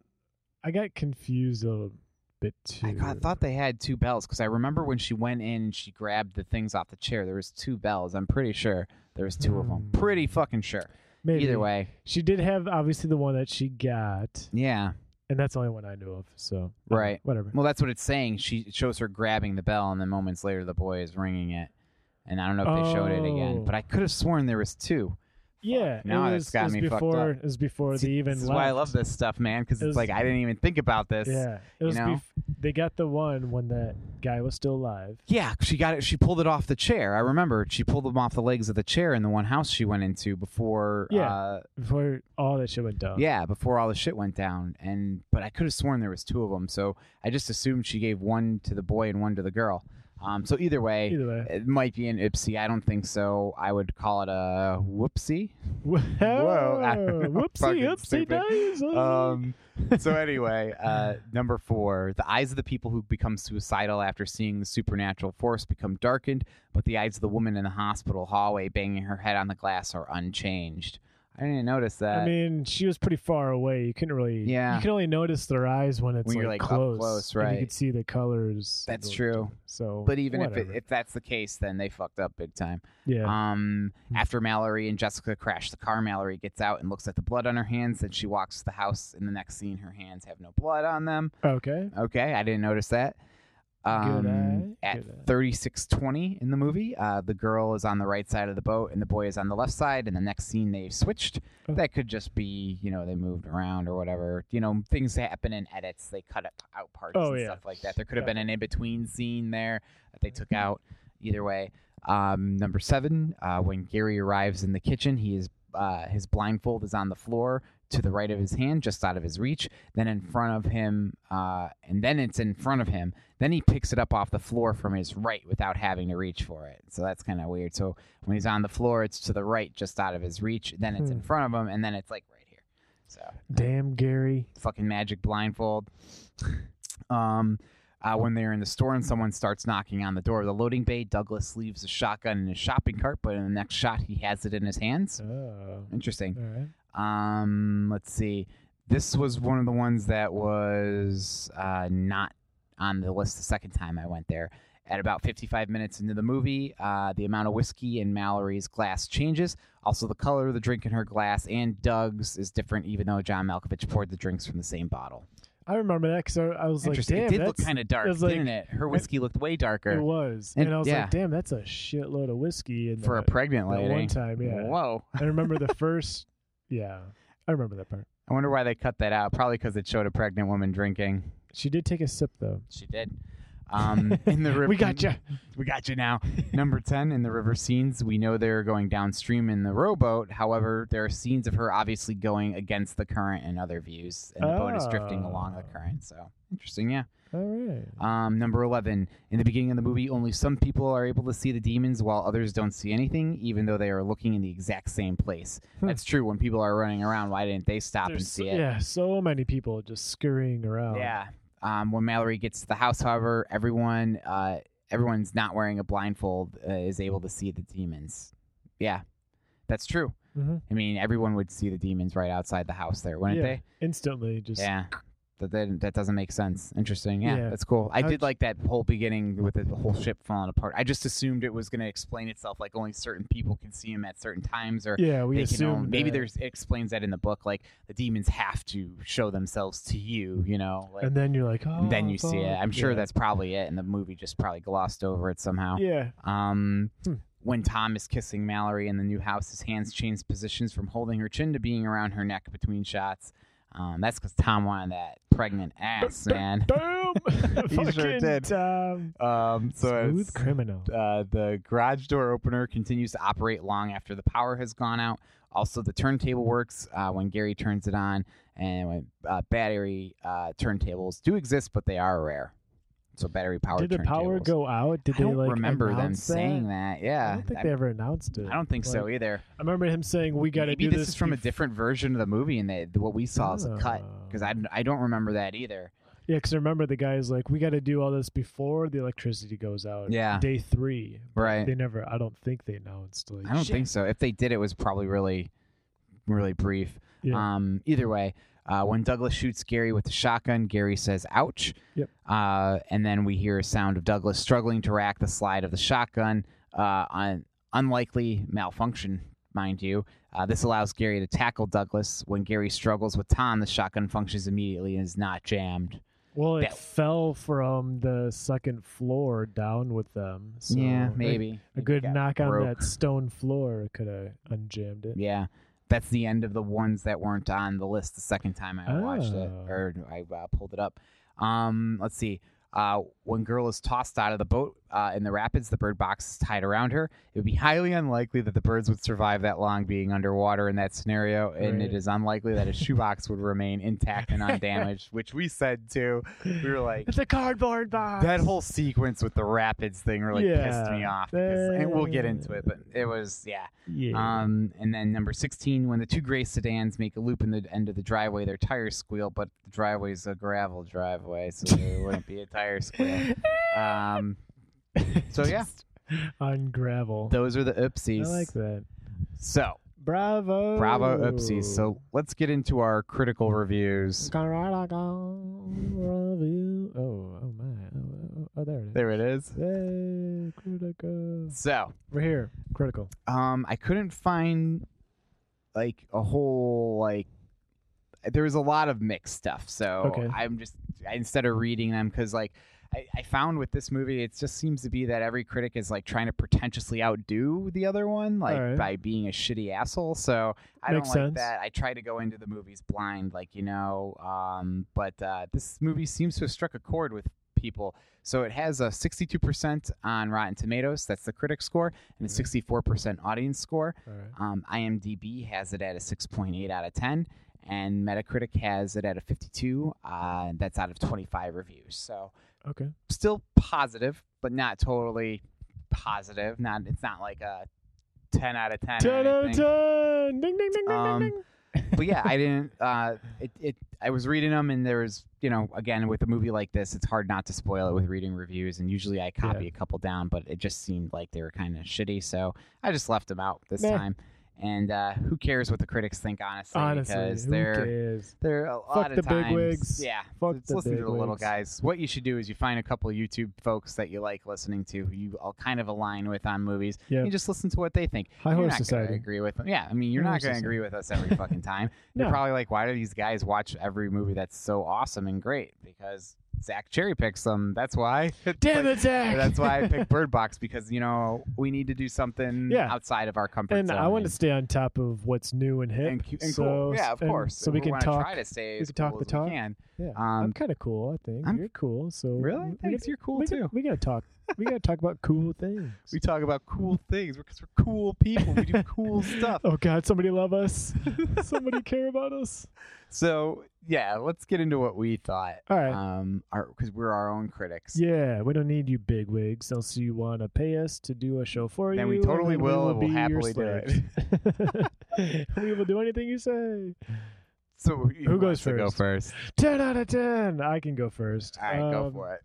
I got confused a little bit too. I got, thought they had two bells because I remember when she went in and she grabbed the things off the chair. There was two bells. I'm pretty sure there was two of them. Hmm. Pretty fucking sure. Maybe. Either way, she did have obviously the one that she got, yeah. and that's the only one I knew of. So Right. whatever. Well, that's what it's saying. She it shows her grabbing the bell, and then moments later, the boy is ringing it. And I don't know if they showed it again, Oh. but I could have sworn there was two. Yeah, Now it that's was, got it me fucked before. up. It was before See, they even. this is why I love this stuff, man, because It it's like I didn't even think about this. Yeah, it was. know? bef- they got the one when that guy was still alive. Yeah, she got it. She pulled it off the chair. I remember she pulled them off the legs of the chair in the one house she went into before. Yeah. Uh, Before all that shit went down. yeah, before all the shit went down. And but I could have sworn there was two of them. So I just assumed she gave one to the boy and one to the girl. Um, so either way, Either way. it might be an ipsy. I don't think so. I would call it a whoopsie. Whoa! I. Whoopsie, oopsie. Um, so anyway, uh, number four, the eyes of the people who become suicidal after seeing the supernatural force become darkened, but the eyes of the woman in the hospital hallway banging her head on the glass are unchanged. I didn't notice that. I mean, she was pretty far away. You couldn't really. Yeah. You can only notice their eyes when it's When you're, like, like, close. close, And right. you could see the colors. That's true. So, but even if it, if that's the case, then they fucked up big time. yeah, Um, Hmm. after Mallory and Jessica crash the car, Mallory gets out and looks at the blood on her hands. Then she walks to the house. In the next scene, her hands have no blood on them. okay. Okay, I didn't notice that. Um, at 3620 in the movie, uh, the girl is on the right side of the boat and the boy is on the left side. And the next scene, they switched. Oh. That could just be, you know, they moved around or whatever. You know, things happen in edits. They cut out parts Oh, and yeah. stuff like that. There could have been an in between scene there that they took out. Either way. Um, number seven, uh, when Gary arrives in the kitchen, he is uh, his blindfold is on the floor to the right of his hand, just out of his reach. Then in front of him, uh, and then it's in front of him. Then he picks it up off the floor from his right without having to reach for it. So that's kind of weird. So when he's on the floor, it's to the right, just out of his reach. Then it's in Hmm. front of him, and then it's like right here. So Damn, Gary. fucking magic blindfold. Um, uh, when they're in the store and someone starts knocking on the door of the loading bay, Douglas leaves a shotgun in his shopping cart, but in the next shot, he has it in his hands. Oh, Interesting. all right. Um, let's see. This was one of the ones that was uh, not on the list the second time I went there. At about 55 minutes into the movie, uh, the amount of whiskey in Mallory's glass changes. Also, the color of the drink in her glass and Doug's is different, even though John Malkovich poured the drinks from the same bottle. I remember that because I, I was like, Interesting. damn, it did look kind of dark, like- didn't it? Her whiskey looked way darker it was, And- and, I was yeah. like, damn, that's a shitload of whiskey in for a pregnant lady. one time. Yeah, Whoa. I remember the first. Yeah, I remember that part. I wonder why they cut that out. Probably because it showed a pregnant woman drinking. She did take a sip though. She did. Um, in the river, We got you. We got you now. Number ten in the river scenes, we know they're going downstream in the rowboat. However, there are scenes of her obviously going against the current in other views, and the boat is drifting along the Ah. current. So interesting, yeah. All right. Um, number 11. In the beginning of the movie, only some people are able to see the demons while others don't see anything, even though they are looking in the exact same place. Hmm. That's true. When people are running around, why didn't they stop and There's see it? yeah, so many people just scurrying around. Yeah. Um, when Mallory gets to the house, however, everyone uh, everyone's not wearing a blindfold uh, is able to see the demons. Yeah, that's true. hmm I mean, everyone would see the demons right outside the house there, wouldn't yeah. they? Instantly, just Yeah. That, that that doesn't make sense. Interesting. Yeah, Yeah. that's cool. I How'd did like that whole beginning with the whole ship falling apart. I just assumed it was going to explain itself like only certain people can see him at certain times, or yeah. We they can only, assume maybe that. there's it explains that in the book, like the demons have to show themselves to you. You know, like, and then you're like, oh, and then you see it. fuck. I'm sure Yeah. that's probably it, and the movie just probably glossed over it somehow. Yeah. Um, Hmm. when Tom is kissing Mallory in the new house, his hands change positions from holding her chin to being around her neck between shots. Um, that's because Tom wanted that pregnant ass, man. Boom. He sure did. Tom. Um, so Smooth it's- criminal. uh, the garage door opener continues to operate long after the power has gone out. Also, the turntable works uh, when Gary turns it on, and when uh, battery uh, turntables do exist, but they are rare. So battery power. Did the power go out? Did I they don't like remember them announce saying that? that. Yeah, I don't think I, they ever announced it. I don't think so either. I remember him saying we got to do this, this is from a different version of the movie, and they, what we saw is a cut. Because I, Oh. I don't remember that either. Yeah, because remember the guy's like, we got to do all this before the electricity goes out. Yeah. Day three. But Right. They never. I don't think they announced. Like, I don't shit. think so. If they did, it was probably really, really brief. Yeah. Um, either way, uh, when Douglas shoots Gary with the shotgun, Gary says, "Ouch!" Yep. Uh, and then we hear a sound of Douglas struggling to rack the slide of the shotgun. Uh, on unlikely malfunction, mind you. Uh, this allows Gary to tackle Douglas. When Gary struggles with Tom, the shotgun functions immediately and is not jammed. well, it fell from the second floor down with them. So yeah, maybe A Maybe good knock on that stone floor could have unjammed it. Yeah. That's the end of the ones that weren't on the list the second time I watched it Oh. or I uh, pulled it up. Um, let's see. Uh, when girl is tossed out of the boat uh, in the rapids, the bird box is tied around her. It would be highly unlikely that the birds would survive that long being underwater in that scenario, and Right. it is unlikely that a shoebox would remain intact and undamaged, which we said too. We were like, It's a cardboard box. that whole sequence with the rapids thing really pissed me off. Because, and we'll get into it, but it was, yeah. Yeah. Um, and then number 16, when the two gray sedans make a loop in the end of the driveway, their tires squeal, but the driveway's a gravel driveway, so there wouldn't be a tire squeal. Um, so, yeah. On gravel. those are the ipsies. I like that. So, Bravo. bravo oopsies. So, let's get into our critical reviews. Review. Oh, oh my. Oh, oh, oh, there it is. There it is. Yay, critical. So, We're here. Critical. um, I couldn't find like a whole like there was a lot of mixed stuff so Okay. i'm just instead of reading them because like I, I found with this movie it just seems to be that every critic is like trying to pretentiously outdo the other one like Alright. by being a shitty asshole so i Makes don't like sense. that i try to go into the movies blind like you know um, but uh, this movie seems to have struck a chord with people so it has a 62% on rotten tomatoes that's the critic score and a Mhm. 64% audience score right. um, IMDb has it at a 6.8 out of 10, and Metacritic has it at a 52. Uh, that's out of 25 reviews. So Okay. still positive, but not totally positive. Not it's not like a 10 out of 10. 10 out of 10. Ding, ding, ding, ding, Um, ding, ding. but yeah, I didn't. Uh, it, it. I was reading them, and there was, you know, again with a movie like this, it's hard not to spoil it with reading reviews. And usually, I copy Yeah. a couple down, but it just seemed like they were kind of shitty, so I just left them out this time. And uh, who cares what the critics think, honestly? Honestly, because who they're cares? they're a lot Fuck of the times, bigwigs. Yeah, Fuck let's the listen to the little guys. What you should do is you find a couple of YouTube folks that you like listening to, who you all kind of align with on movies. Yeah. You just listen to what they think. High you're Horror Society. Agree with them. Yeah, I mean, you're High not going to agree with us every fucking time. You're probably like, why do these guys watch every movie that's so awesome and great? Because Zach cherry picks them. That's why. Damn it, Zach! That's why I picked Bird Box because you know we need to do something Yeah. outside of our comfort and zone. I want to stay on top of what's new and hip. and, cu- and so, cool. Yeah, of course. So we can talk. Try to stay we can talk the talk. Can. Yeah, Um, I'm kind of cool. I think I'm- you're cool. So Really? we Thanks. gotta- You're cool we too. Gotta, we gotta talk. We gotta talk about cool things. We talk about cool things because we're cool people. We do cool stuff. Oh God, somebody love us. somebody care about us. So yeah, let's get into what we thought. All right. Um, because we're our own critics. Yeah, we don't need you big wigs unless you want to pay us to do a show for Then you. Then we totally will, We and we'll happily do it. we will do anything you say. So Who goes to Go first? first. Ten out of ten. I can go first. All right, go Um, for it.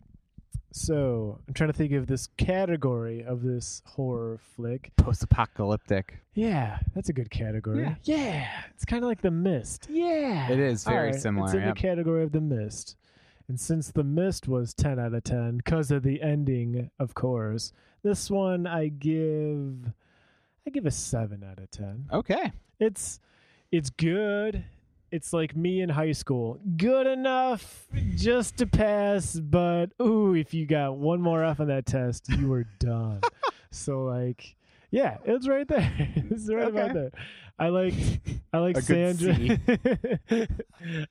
So I'm trying to think of this category of this horror flick. Post-apocalyptic. Yeah, that's a good category. Yeah. Yeah, it's kind of like The Mist. Yeah, It is very All right, similar. It's in yep. the category of The Mist, and since The Mist was 10 out of 10 because of the ending, of course, this one I give, I give a seven out of 10. Okay. It's, it's good. It's like me in high school. Good enough just to pass, but ooh, if you got one more F on that test, you were done. so like, yeah, it's right there. it's right about there. I like, I like A Sandra.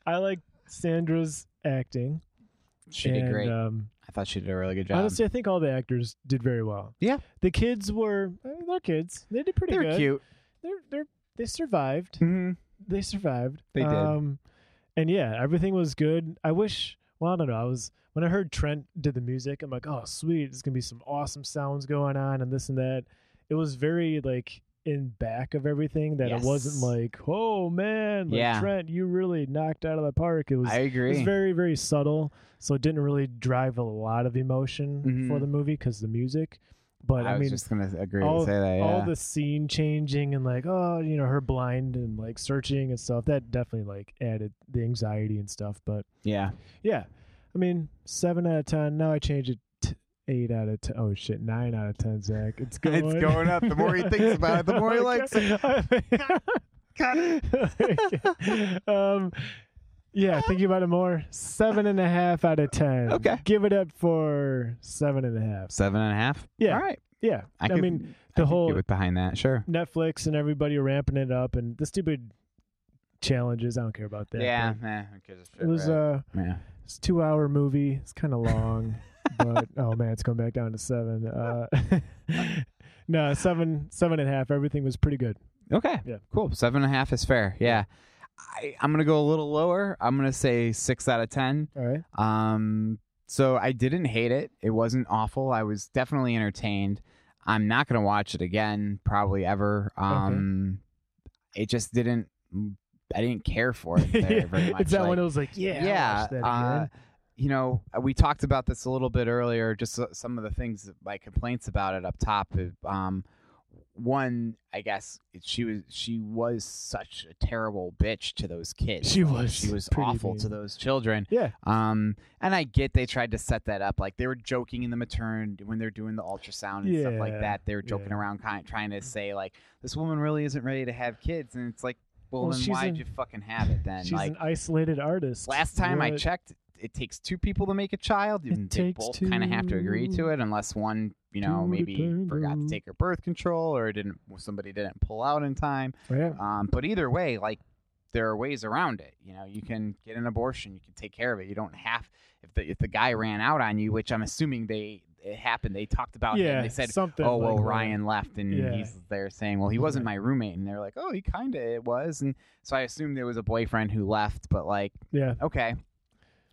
I like Sandra's acting. She did great. Um, I thought she did a really good job. honestly, I think all the actors did very well. Yeah. the kids were I mean, they're kids. They did pretty they're good. cute. They're they're they survived hmm they survived. They did. Um, and yeah, everything was good. I wish. Well, I don't know. I was when I heard Trent did the music. I'm like, oh, sweet. There's gonna be some awesome sounds going on and this and that. It was very like in back of everything that it wasn't like, oh man, like, Yeah. Trent, you really knocked out of the park. It was I it agree. was very very subtle, so it didn't really drive a lot of emotion for Mhm. the movie because the music. But I, I, was mean, just gonna agree all- to say that. Yeah. all the scene changing and like oh you know her blind and like searching and stuff that definitely like added the anxiety and stuff but yeah. yeah i mean seven out of ten now i change it to eight out of ten oh shit nine out of ten zach it's going It's going up. The more he thinks about it, the more he likes it. it um yeah thinking about it more seven and a half out of ten Okay. give it up for seven and a half Seven and a half. Yeah. All right. yeah I, I, could, mean the could whole- get behind that. Sure. Netflix and everybody ramping it up and the stupid challenges. I don't care about that. yeah. but who gives a shit, It was right? uh yeah. it's a two hour movie. It's kinda long. but oh man, it's going back down to seven. Uh No, seven seven and a half. Everything was pretty good. Okay. Yeah. Cool. Seven and a half is fair. Yeah. I, I'm gonna go a little lower. I'm gonna say six out of ten. All right. Um, so I didn't hate it. It wasn't awful. I was definitely entertained. I'm not gonna watch it again, probably ever. Um, it just didn't. I didn't care for it very much. it's that Like, one that was like, yeah, yeah. uh, you know, we talked about this a little bit earlier. Just some of the things, like complaints about it up top. Um, one, I guess she was she was such a terrible bitch to those kids. She was she was awful to those children. yeah. Um, and I get they tried to set that up, like they were joking in the maternity when they're doing the ultrasound and stuff like that. They were joking yeah. around, kind trying to say like this woman really isn't ready to have kids, and it's like, well, Well, then she's why'd an- you fucking have it then? She's like an isolated artist. last time I checked, it takes two people to make a child, It and they takes both kind of have to agree to it, unless one, you know, to maybe forgot to take her birth control or didn't somebody didn't pull out in time. Yeah. Um, but either way, like there are ways around it. You know, you can get an abortion, you can take care of it. You don't have if the if the guy ran out on you, which I'm assuming they it happened. They talked about him. Yeah. They said, something "Oh well, like that. Ryan left," and Yeah. he's there saying, "Well, he wasn't my roommate," and they're like, "Oh, he kind of it was," and so I assumed there was a boyfriend who left, but like, Yeah. okay.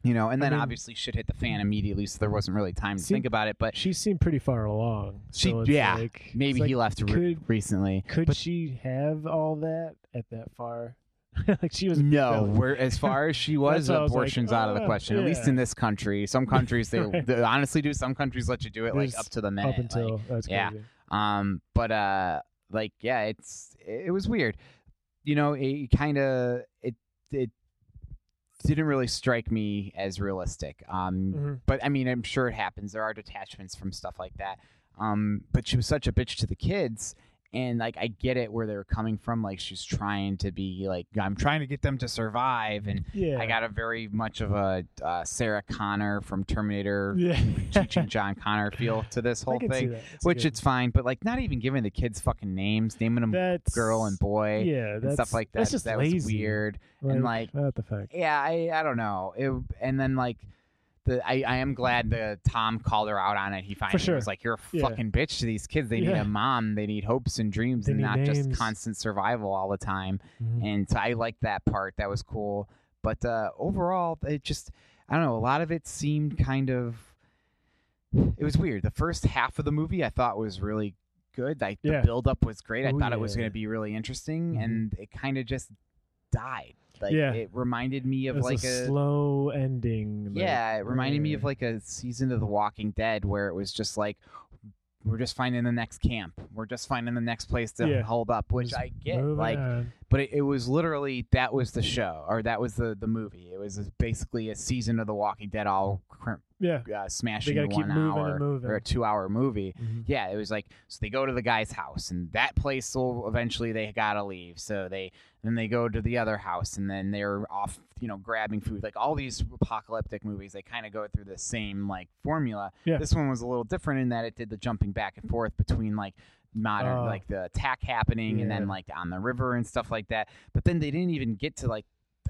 You know, and I then mean- obviously shit hit the fan immediately, so there wasn't really time to See- think about it. But She seemed pretty far along. She- so yeah, like, maybe he like, left re- could- recently. Could but she have all that at that far? like she was No, we're, as far as she was, was like, abortion's out of the "Ah, question. At least in this country, some countries they, Right. they honestly do. Some countries let you do it like up to the minute. up until like, that's yeah. um, but uh, like yeah, it's it was weird. You know, it kind of it it didn't really strike me as realistic. Um, Mhm. but I mean, I'm sure it happens. There are detachments from stuff like that. Um, but she was such a bitch to the kids, and like I get it where they're coming from. Like she's trying to be like I'm trying to get them to survive, and Yeah. I got a very much of a uh, Sarah Connor from Terminator yeah. teaching John Connor feel to this whole thing. It's which good- it's fine. But like not even giving the kids fucking names, naming them that's girl and boy yeah, and stuff like that. That's just that lazy. was weird. and, like, the fuck? Yeah, I I don't know. It, and then like the I, I am glad the Tom called her out on it. He finally sure. was like, "You're a Yeah. fucking bitch to these kids. They need a mom. They need hopes and dreams, They and not just constant survival all the time." Mhm. And so I liked that part. That was cool. But uh, overall, it just I don't know. A lot of it seemed kind of it was weird. The first half of the movie I thought was really good. Like Yeah. the build up was great. I Oh, thought it was yeah. going to be really interesting, Mhm. and it kind of just died. Like Yeah. it reminded me of like a, slow ending. like, yeah, it reminded me of like a season of The Walking Dead where it was just like we're just finding the next camp. We're just finding the next place to Yeah. hold up, which Just I get. Like on. But it, it was literally that was the show or that was the the movie. It was basically a season of The Walking Dead all cr- yeah. uh, smashing keep one hour or a two hour movie. Mhm. Yeah, it was like so they go to the guy's house and that place will eventually they gotta leave. So they then they go to the other house and then they're off, you know, grabbing food. Like all these apocalyptic movies, they kind of go through the same like formula. Yeah. This one was a little different in that it did the jumping back and forth between like modern Oh. like the attack happening and then like on the river and stuff like that. But then they didn't even get to like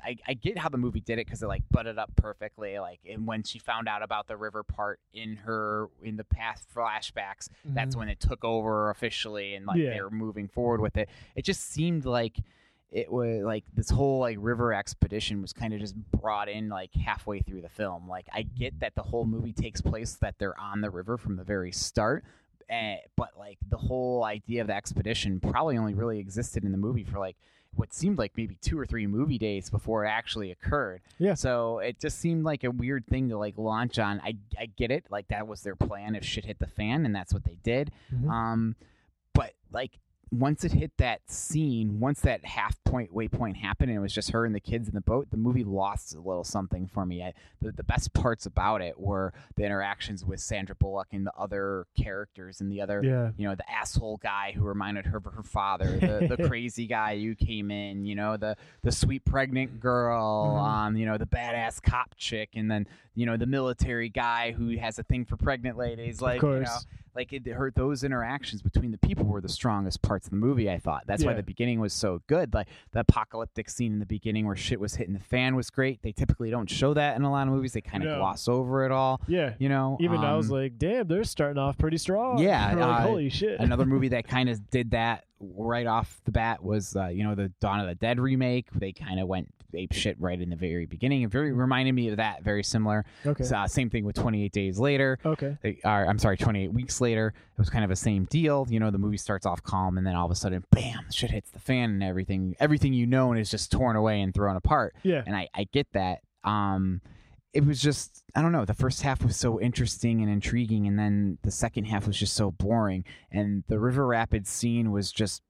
I, I get how the movie did it because it like butted up perfectly. Like, and when she found out about the river part in her in the past flashbacks, that's Mhm. when it took over officially, and like Yeah. they were moving forward with it. It just seemed like it was like this whole like river expedition was kind of just brought in like halfway through the film. Like, I get that the whole movie takes place that they're on the river from the very start. Eh, but like the whole idea of the expedition probably only really existed in the movie for like what seemed like maybe two or three movie days before it actually occurred. Yeah. So it just seemed like a weird thing to like launch on. I I get it, like that was their plan if shit hit the fan, and that's what they did. Mhm. Um, but like once it hit that scene, once that half point waypoint happened, and it was just her and the kids in the boat, the movie lost a little something for me. I, the, the best parts about it were the interactions with Sandra Bullock and the other characters and the other yeah. you know the asshole guy who reminded her of her father the, the crazy guy who came in you know the the sweet pregnant girl Mhm. um you know the badass cop chick and then you know the military guy who has a thing for pregnant ladies like you know. Like it hurt those interactions between the people were the strongest parts of the movie i thought that's why the beginning was so good like the apocalyptic scene in the beginning where shit was hitting the fan was great they typically don't show that in a lot of movies they kind of No. gloss over it all Yeah. you know Even I was Um, like, damn, they're starting off pretty strong. Yeah, like, uh, holy shit. another movie that kind of did that right off the bat was uh, you know the Dawn of the Dead remake. They kind of went ape shit right in the very beginning. It very reminded me of that. Very similar. okay. Uh, same thing with 28 Days Later. okay. They- Or, I'm sorry, 28 Weeks Later. It was kind of a same deal. You know, the movie starts off calm, and then all of a sudden, bam, shit hits the fan, and everything everything you know and is just torn away and thrown apart Yeah. and I, I get that. Um, it was just I don't know. The first half was so interesting and intriguing, and then the second half was just so boring. And the River Rapids scene was just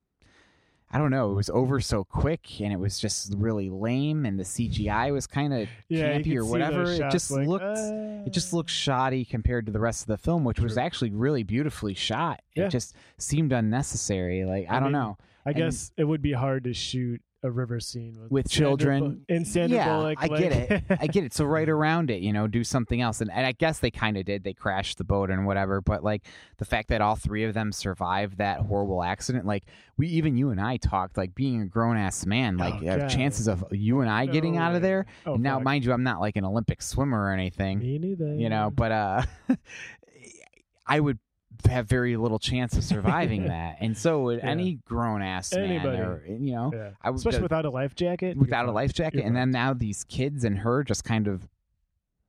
I don't know. It was over so quick, and it was just really lame. And the CGI was kind of Yeah. campy or whatever. It just like, looked uh, it just looked shoddy compared to the rest of the film, which was actually really beautifully shot. Yeah. It just seemed unnecessary. Like I, I don't mean, know. I and- guess it would be hard to shoot a river scene with, With children. in and Sandra yeah, Bullock. I get it. I get it. So right around it, you know, do something else. And, and I guess they kind of did. They crashed the boat and whatever. But like the fact that all three of them survived that horrible accident, like we, even you and I talked, like being a grown ass man, like Oh, uh, chances of you and I getting out of there. Oh, and now, fuck. mind you, I'm not like an Olympic swimmer or anything, me neither. you know, but uh, I would have very little chance of surviving that. And so would Yeah. any grown ass man, Anybody. or, you know, yeah. I would especially uh, without a life jacket. without a life jacket, and then now these kids and her just kind of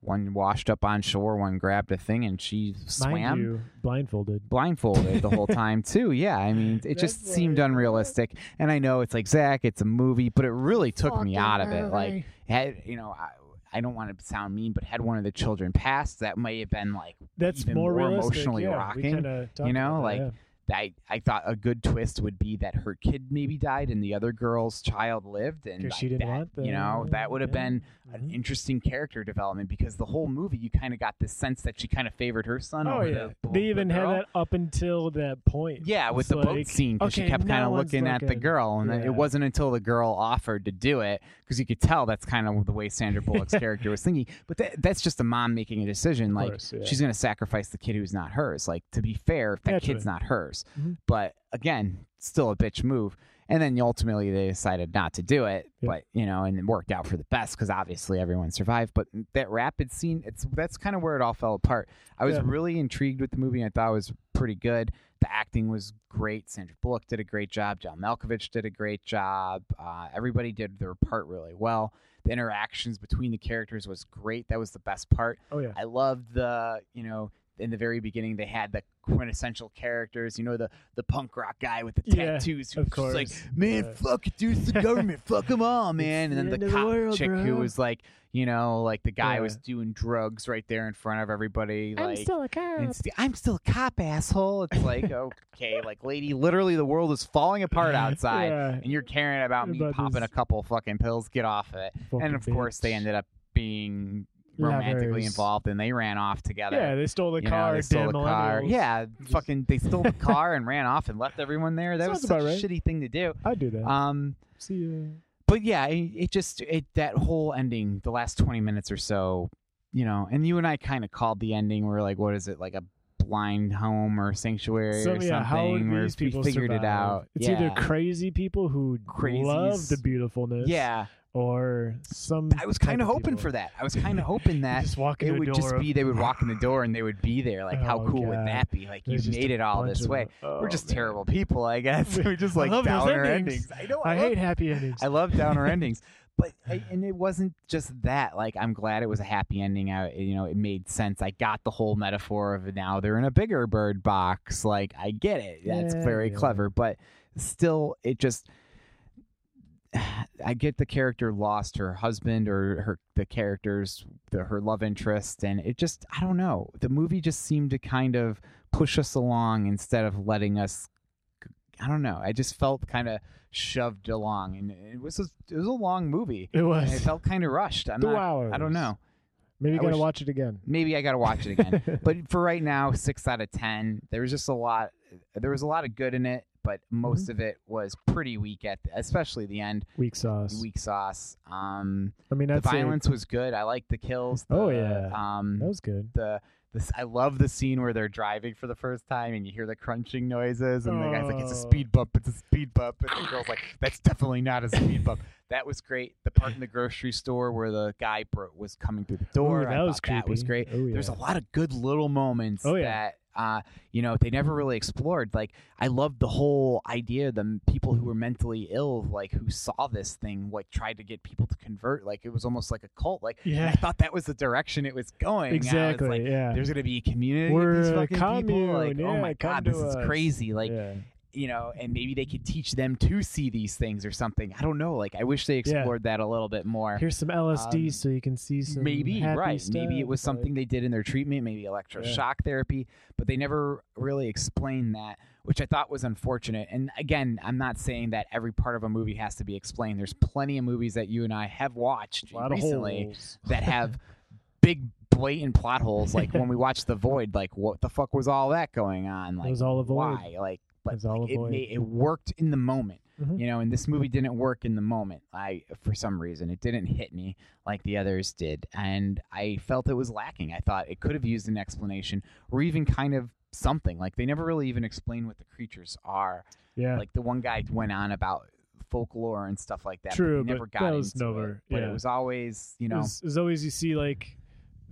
one washed up on shore, one grabbed a thing, and she Mind swam you, blindfolded. blindfolded the whole time too. Yeah, I mean, it just seemed like- unrealistic. And I know it's like Zach, it's a movie, but it really took me out of it. Like, had you know, I, I don't want to sound mean, but had one of the children passed, that may have been like That's more, more emotionally yeah, rocking, you know, about that, like, yeah. I I thought a good twist would be that her kid maybe died and the other girl's child lived, and she didn't that, want you know that would have yeah. been an Mhm. interesting character development because the whole movie you kind of got this sense that she kind of favored her son. Oh yeah, the, they the even had that up until that point. Yeah, with It's the boat scene, because she okay, kept kind of looking at the girl, and Yeah. it wasn't until the girl offered to do it, because you could tell that's kind of the way Sandra Bullock's character was thinking. But that, that's just a mom making a decision. Like course, yeah. she's going to sacrifice the kid who's not hers. Like to be fair, if that Naturally. kid's not hers. Mhm. But again, still a bitch move. And then ultimately they decided not to do it, Yep. but you know, and it worked out for the best because obviously everyone survived. But that rapid scene, it's that's kind of where it all fell apart. I was Yeah. really intrigued with the movie. I thought it was pretty good. The acting was great. Sandra Bullock did a great job. John Malkovich did a great job. Uh, everybody did their part really well. The interactions between the characters was great. That was the best part. Oh yeah. I loved the, you know, in the very beginning they had the quintessential characters. You know, the the punk rock guy with the Yeah, tattoos who of was like, man, Yeah. fuck it, dude, it's the government, fuck them all, man. And then the the cop world, chick who was like, you know, like the guy Yeah. was doing drugs right there in front of everybody. Like, a cop. st- I'm still a cop, asshole. It's like, okay, like, lady, literally the world is falling apart outside, and you're caring about me popping a couple fucking pills. Get off of it. And of course, they ended up being romantically Lovers. involved, and they ran off together. Yeah, they stole the You know, car. they stole damn the car. millennials. Yeah, fucking, they stole the car and ran off and left everyone there. That was Sounds such about a right. shitty thing to do. I'd do that. Um, See ya. but yeah, it, it just it that whole ending, the last twenty minutes or so, you know, and you and I kind of called the ending. We are like, what is it, like a blind home or sanctuary So or yeah, how would something? or these we people figured survive? it out. It's yeah. either crazy people who Crazies. love the beautifulness, yeah. Or some. I was kind of hoping people. for that. I was kind of hoping that just walk it would just be they would walk in the door and they would be there. Like, how Oh, cool would that be? Like, you There's just made it all this of way. Oh, We're just man. terrible people, I guess. we just like downer endings. endings. I know. I love hate happy endings. I love downer endings, but I, and it wasn't just that. Like I'm glad it was a happy ending. I, you know, it made sense. I got the whole metaphor of now they're in a bigger bird box. Like I get it. That's Yeah, very yeah. clever, but still, it just. I get the character lost her husband or her the characters the, her love interest and it just I don't know. The movie just seemed to kind of push us along instead of letting us I don't know. I just felt kind of shoved along and it was a, it was a long movie. It and was it felt kind of rushed. I'm two not, hours. I don't know. Maybe you I gotta wish- watch it again. maybe I got to watch it again. But for right now 6 out of 10 there was just a lot there was a lot of good in it but most Mm-hmm. of it was pretty weak at the, especially the end Weak sauce. weak sauce um I mean, the violence was good. I like the kills. The, Oh, yeah. Um, That was good. the this I love the scene where they're driving for the first time and you hear the crunching noises and the guy's like, "It's a Oh. speed bump. It's a speed bump," and the girl's like, "That's definitely not a speed bump." That was great. The part in the grocery store where the guy bro- was coming through the door. Ooh, that was thought that was great. Oh, There's a lot of good little moments Oh, yeah. that uh, you know they never really explored. Like I love the whole idea the people who were mentally ill, like who saw this thing, like tried to get people to convert. Like it was almost like a cult. Like Yeah. I thought that was the direction it was going. I was Exactly. like, yeah. there's gonna be a community We're of these fucking people. Like, oh my god, this is us. crazy. Like, yeah. You know, and maybe they could teach them to see these things or something. I don't know. Like, I wish they explored that a little bit more. Here's some LSD Um, so you can see some. maybe right. Maybe it was stuff, like- something they did in their treatment, maybe electroshock therapy, but they never really explained that, which I thought was unfortunate. And again, I'm not saying that every part of a movie has to be explained. There's plenty of movies that you and I have watched recently that have big blatant plot holes like when we watched the void like what the fuck was all that going on like was all a void. why like but was all like, it, it worked in the moment Mhm. you know and this movie didn't work in the moment i for some reason it didn't hit me like the others did and i felt it was lacking i thought it could have used an explanation or even kind of something like they never really even explain what the creatures are Yeah. like the one guy went on about folklore and stuff like that True, but never got that was never- it but yeah. it was always you know It was, it was always you see like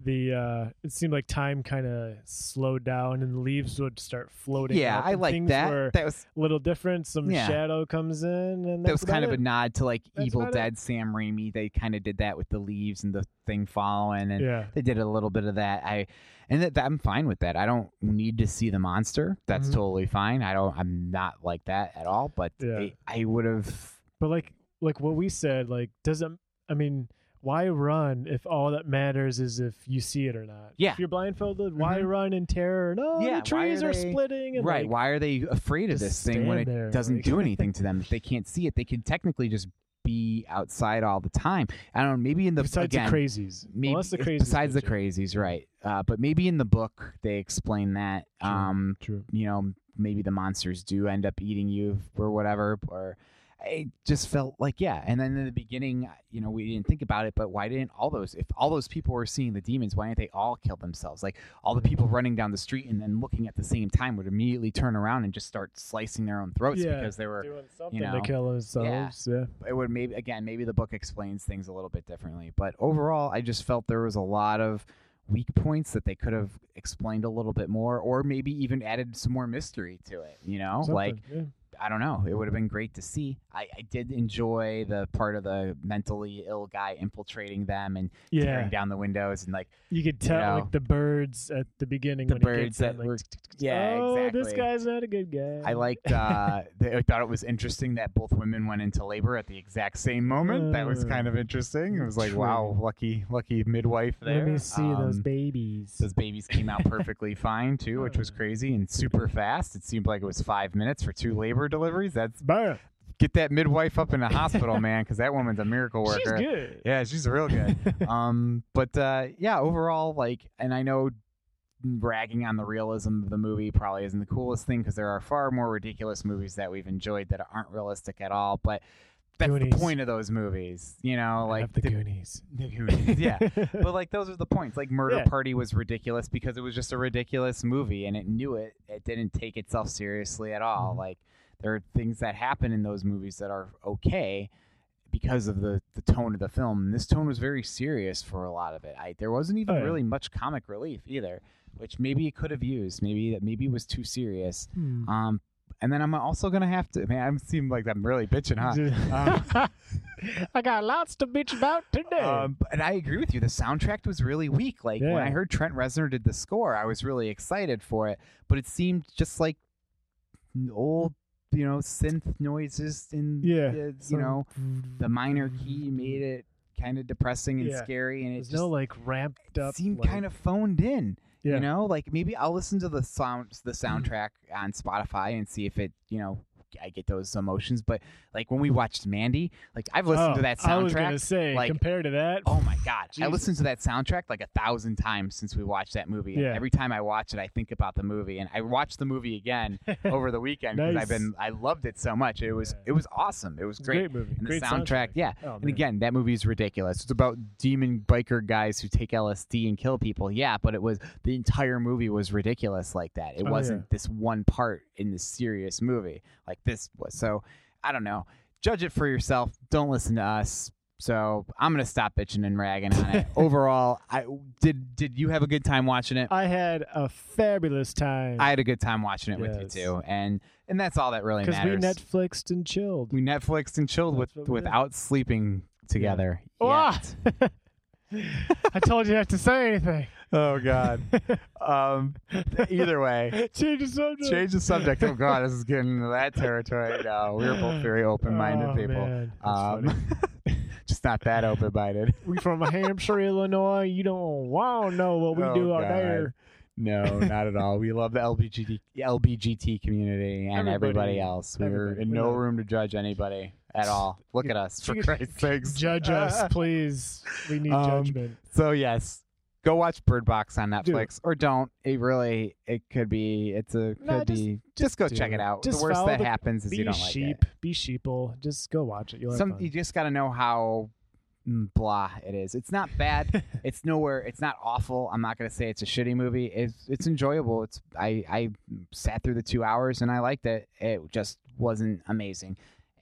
the uh it seemed like time kind of slowed down and the leaves would start floating yeah i like things that were that was a little different some Yeah. shadow comes in and that was kind of a nod to like That's Evil about it. Dead Sam Raimi. They kind of did that with the leaves and the thing following, and yeah they did a little bit of that. I and that, that- I'm fine with that. I don't need to see the monster. That's Mhm. totally fine. I don't. I'm not like that at all. But Yeah. I, I would have. but like like what we said like doesn't i mean why run if all that matters is if you see it or not? Yeah. If you're blindfolded, why Mhm. run in terror? No, Yeah, the trees are are, they- splitting. And right. like, Why are they afraid of this thing when it there, doesn't like- do anything to them? If they can't see it, they can technically just be outside all the time. I don't know. Maybe in the besides again, the crazies. maybe well, the crazies. besides the crazies, right? Uh, but maybe in the book they explain that. True. Um, True. you know, maybe the monsters do end up eating you or whatever. Or I just felt like yeah. And then in the beginning, you know, we didn't think about it, but why didn't all those? If all those people were seeing the demons, why didn't they all kill themselves? Like all the people running down the street and then looking at the same time would immediately turn around and just start slicing their own throats Yeah, because they were. doing something know, to kill themselves. Yeah. It would maybe again maybe the book explains things a little bit differently, but overall, I just felt there was a lot of weak points that they could have explained a little bit more, or maybe even added some more mystery to it. You know, Something, like yeah. I don't know. It would have been great to see. I, I did enjoy the part of the mentally ill guy infiltrating them and yeah. tearing down the windows and like You could tell know, like the birds at the beginning the when birds that like, were yeah oh, this guy's not a good guy. I liked. Uh, I thought it was interesting that both women went into labor at the exact same moment. that was Uh, kind of interesting. It was like, wow, lucky, lucky midwife there. Let me see those Um, babies. Those babies came out perfectly fine too, which was Uh. crazy and super fast. It seemed like it was five minutes for two labor deliveries. That's Bam. get that midwife up in the hospital, man, because that woman's a miracle worker. She's good. Yeah, she's real good. um, but uh, yeah, overall, like, and I know bragging on the realism of the movie probably isn't the coolest thing because there are far more ridiculous movies that we've enjoyed that aren't realistic at all. But that's Goonies. the point of those movies, you know, I like the the- Goonies. the Goonies, yeah. but like those are the points. Like Murder Yeah. Party was ridiculous because it was just a ridiculous movie and it knew it. It didn't take itself seriously at all. Mhm. Like there are things that happen in those movies that are okay because of the the tone of the film. And this tone was very serious for a lot of it. I there wasn't even Oh, yeah. really much comic relief either, which maybe it could have used. Maybe that maybe it was too serious. Hmm. Um and then I'm also gonna have to man, I seem like I'm really bitching, huh? I got lots to bitch about today. Um, and I agree with you. The soundtrack was really weak. Like when I heard Trent Reznor did the score, I was really excited for it. But it seemed just like old, you know, synth noises in yeah. the, you know, the minor key made it kind of depressing and Yeah. scary, and it There's just no like ramped up. seemed like, kind of phoned in. Yeah. You know, like maybe I'll listen to the sound, the soundtrack on Spotify and see if it, you know, I get those emotions. But like when we watched Mandy, like I've listened Oh, to that soundtrack. I was gonna say like, compared to that. Oh my god! I listened to that soundtrack like a thousand times since we watched that movie. And Yeah. every time I watch it, I think about the movie, and I watched the movie again over the weekend because Nice. I've been I loved it so much. It was Yeah. it was awesome. It was great. great movie. And great the soundtrack, yeah. Oh, And again, that movie is ridiculous. It's about demon biker guys who take LSD and kill people. Yeah, but it was the entire movie was ridiculous like that. It Oh, wasn't yeah. this one part in this serious movie like this was. So I don't know. Judge it for yourself. Don't listen to us. So I'm gonna stop bitching and ragging on it. Overall, I did. Did you have a good time watching it? I had a fabulous time I had a good time watching it with Yes. you too, and and that's all that really matters. because we matters. Netflixed and chilled. we Netflixed and chilled with That's what we did. without sleeping together. Ah! yet. I told you not to say anything. Oh God. um. Either way, Change the subject. change the subject. Oh God, this is getting into that territory. No, We are both very open-minded Oh, people. Um, just not that open-minded. we from Hampshire, Illinois. You don't wow know what we Oh, do out God. there. No, not at all. We love the LBGT LBGT community and everybody, Everybody- else. We're everybody. in no room to judge anybody at all. Look at us, for Christ's sakes. Judge us, please. We need Um, judgment. So yes, go watch Bird Box on. Netflix, or don't. It really, it could be. It's a could No, just- be. Just, go do check it. out. Just the worst that the- happens is you don't like sheep. it. Be sheeple. Just go watch it. You'll Some you just got to know how mm, blah it is. It's not bad. it's nowhere. It's not awful. I'm not gonna say it's a shitty movie. It's it's enjoyable. It's I I sat through the two hours and I liked it. It just wasn't amazing.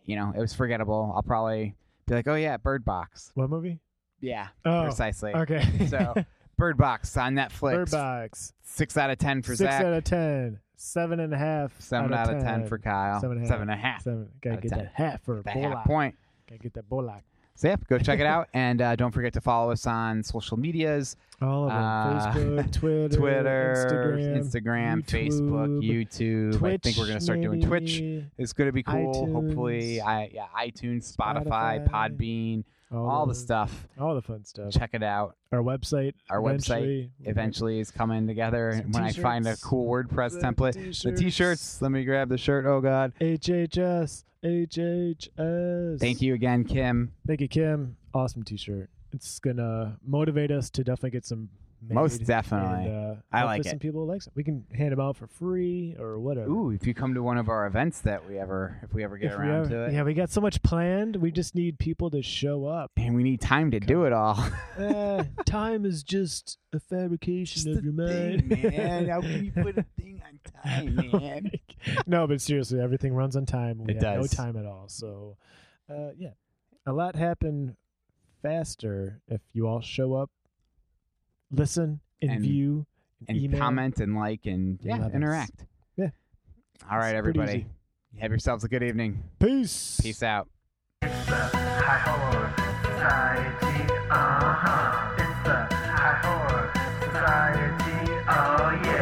You know, it was forgettable. I'll probably be like, oh yeah, Bird Box. what movie? Yeah, Oh, precisely. okay. So, Bird Box on Netflix. Bird Box. Six out of ten for Six Zach. out of ten. Seven and a half. Seven out of ten for Kyle. Seven and a half. Seven and a half. Seven. Gotta get 10. that half for Bolak. half point. Gotta get that Bolak. So yeah, go check it out, and uh, don't forget to follow us on social medias: All of them. Uh, Facebook, Twitter, Twitter, Instagram, Facebook, YouTube. Twitch. I think we're gonna start doing Twitch. It's gonna be cool. iTunes. Hopefully, I yeah, iTunes, Spotify, Spotify. Podbean. All the stuff. all the fun stuff. Check it out. Our website. Our website eventually, Eventually is coming together. And when I find a t-shirts. cool WordPress The template, the t-shirts. Let me grab the shirt. Oh God. HHS. HHS. Thank you again, Kim. Thank you, Kim. Awesome T-shirt. It's gonna motivate us to definitely get some. Made Most definitely. And, uh, I like Some people like it. We can hand them out for free or whatever. Ooh, if you come to one of our events that we ever, if we ever get If around ever- to it, Yeah, we got so much planned. We just need people to show up. and we need time to do it all. Eh, time is just a fabrication Just of your thing, mind, man. How can you put a thing on time, man? no, but seriously, everything runs on time. We It have does. no time at all. So, uh, yeah, a lot happen faster if you all show up, listen and, and view and, comment and like and yeah, interact. Yeah. All right, it's everybody. Have yourselves a good evening. Peace. Peace out. It's the High Horror Society. Uh huh. It's the High Horror Society. Oh yeah.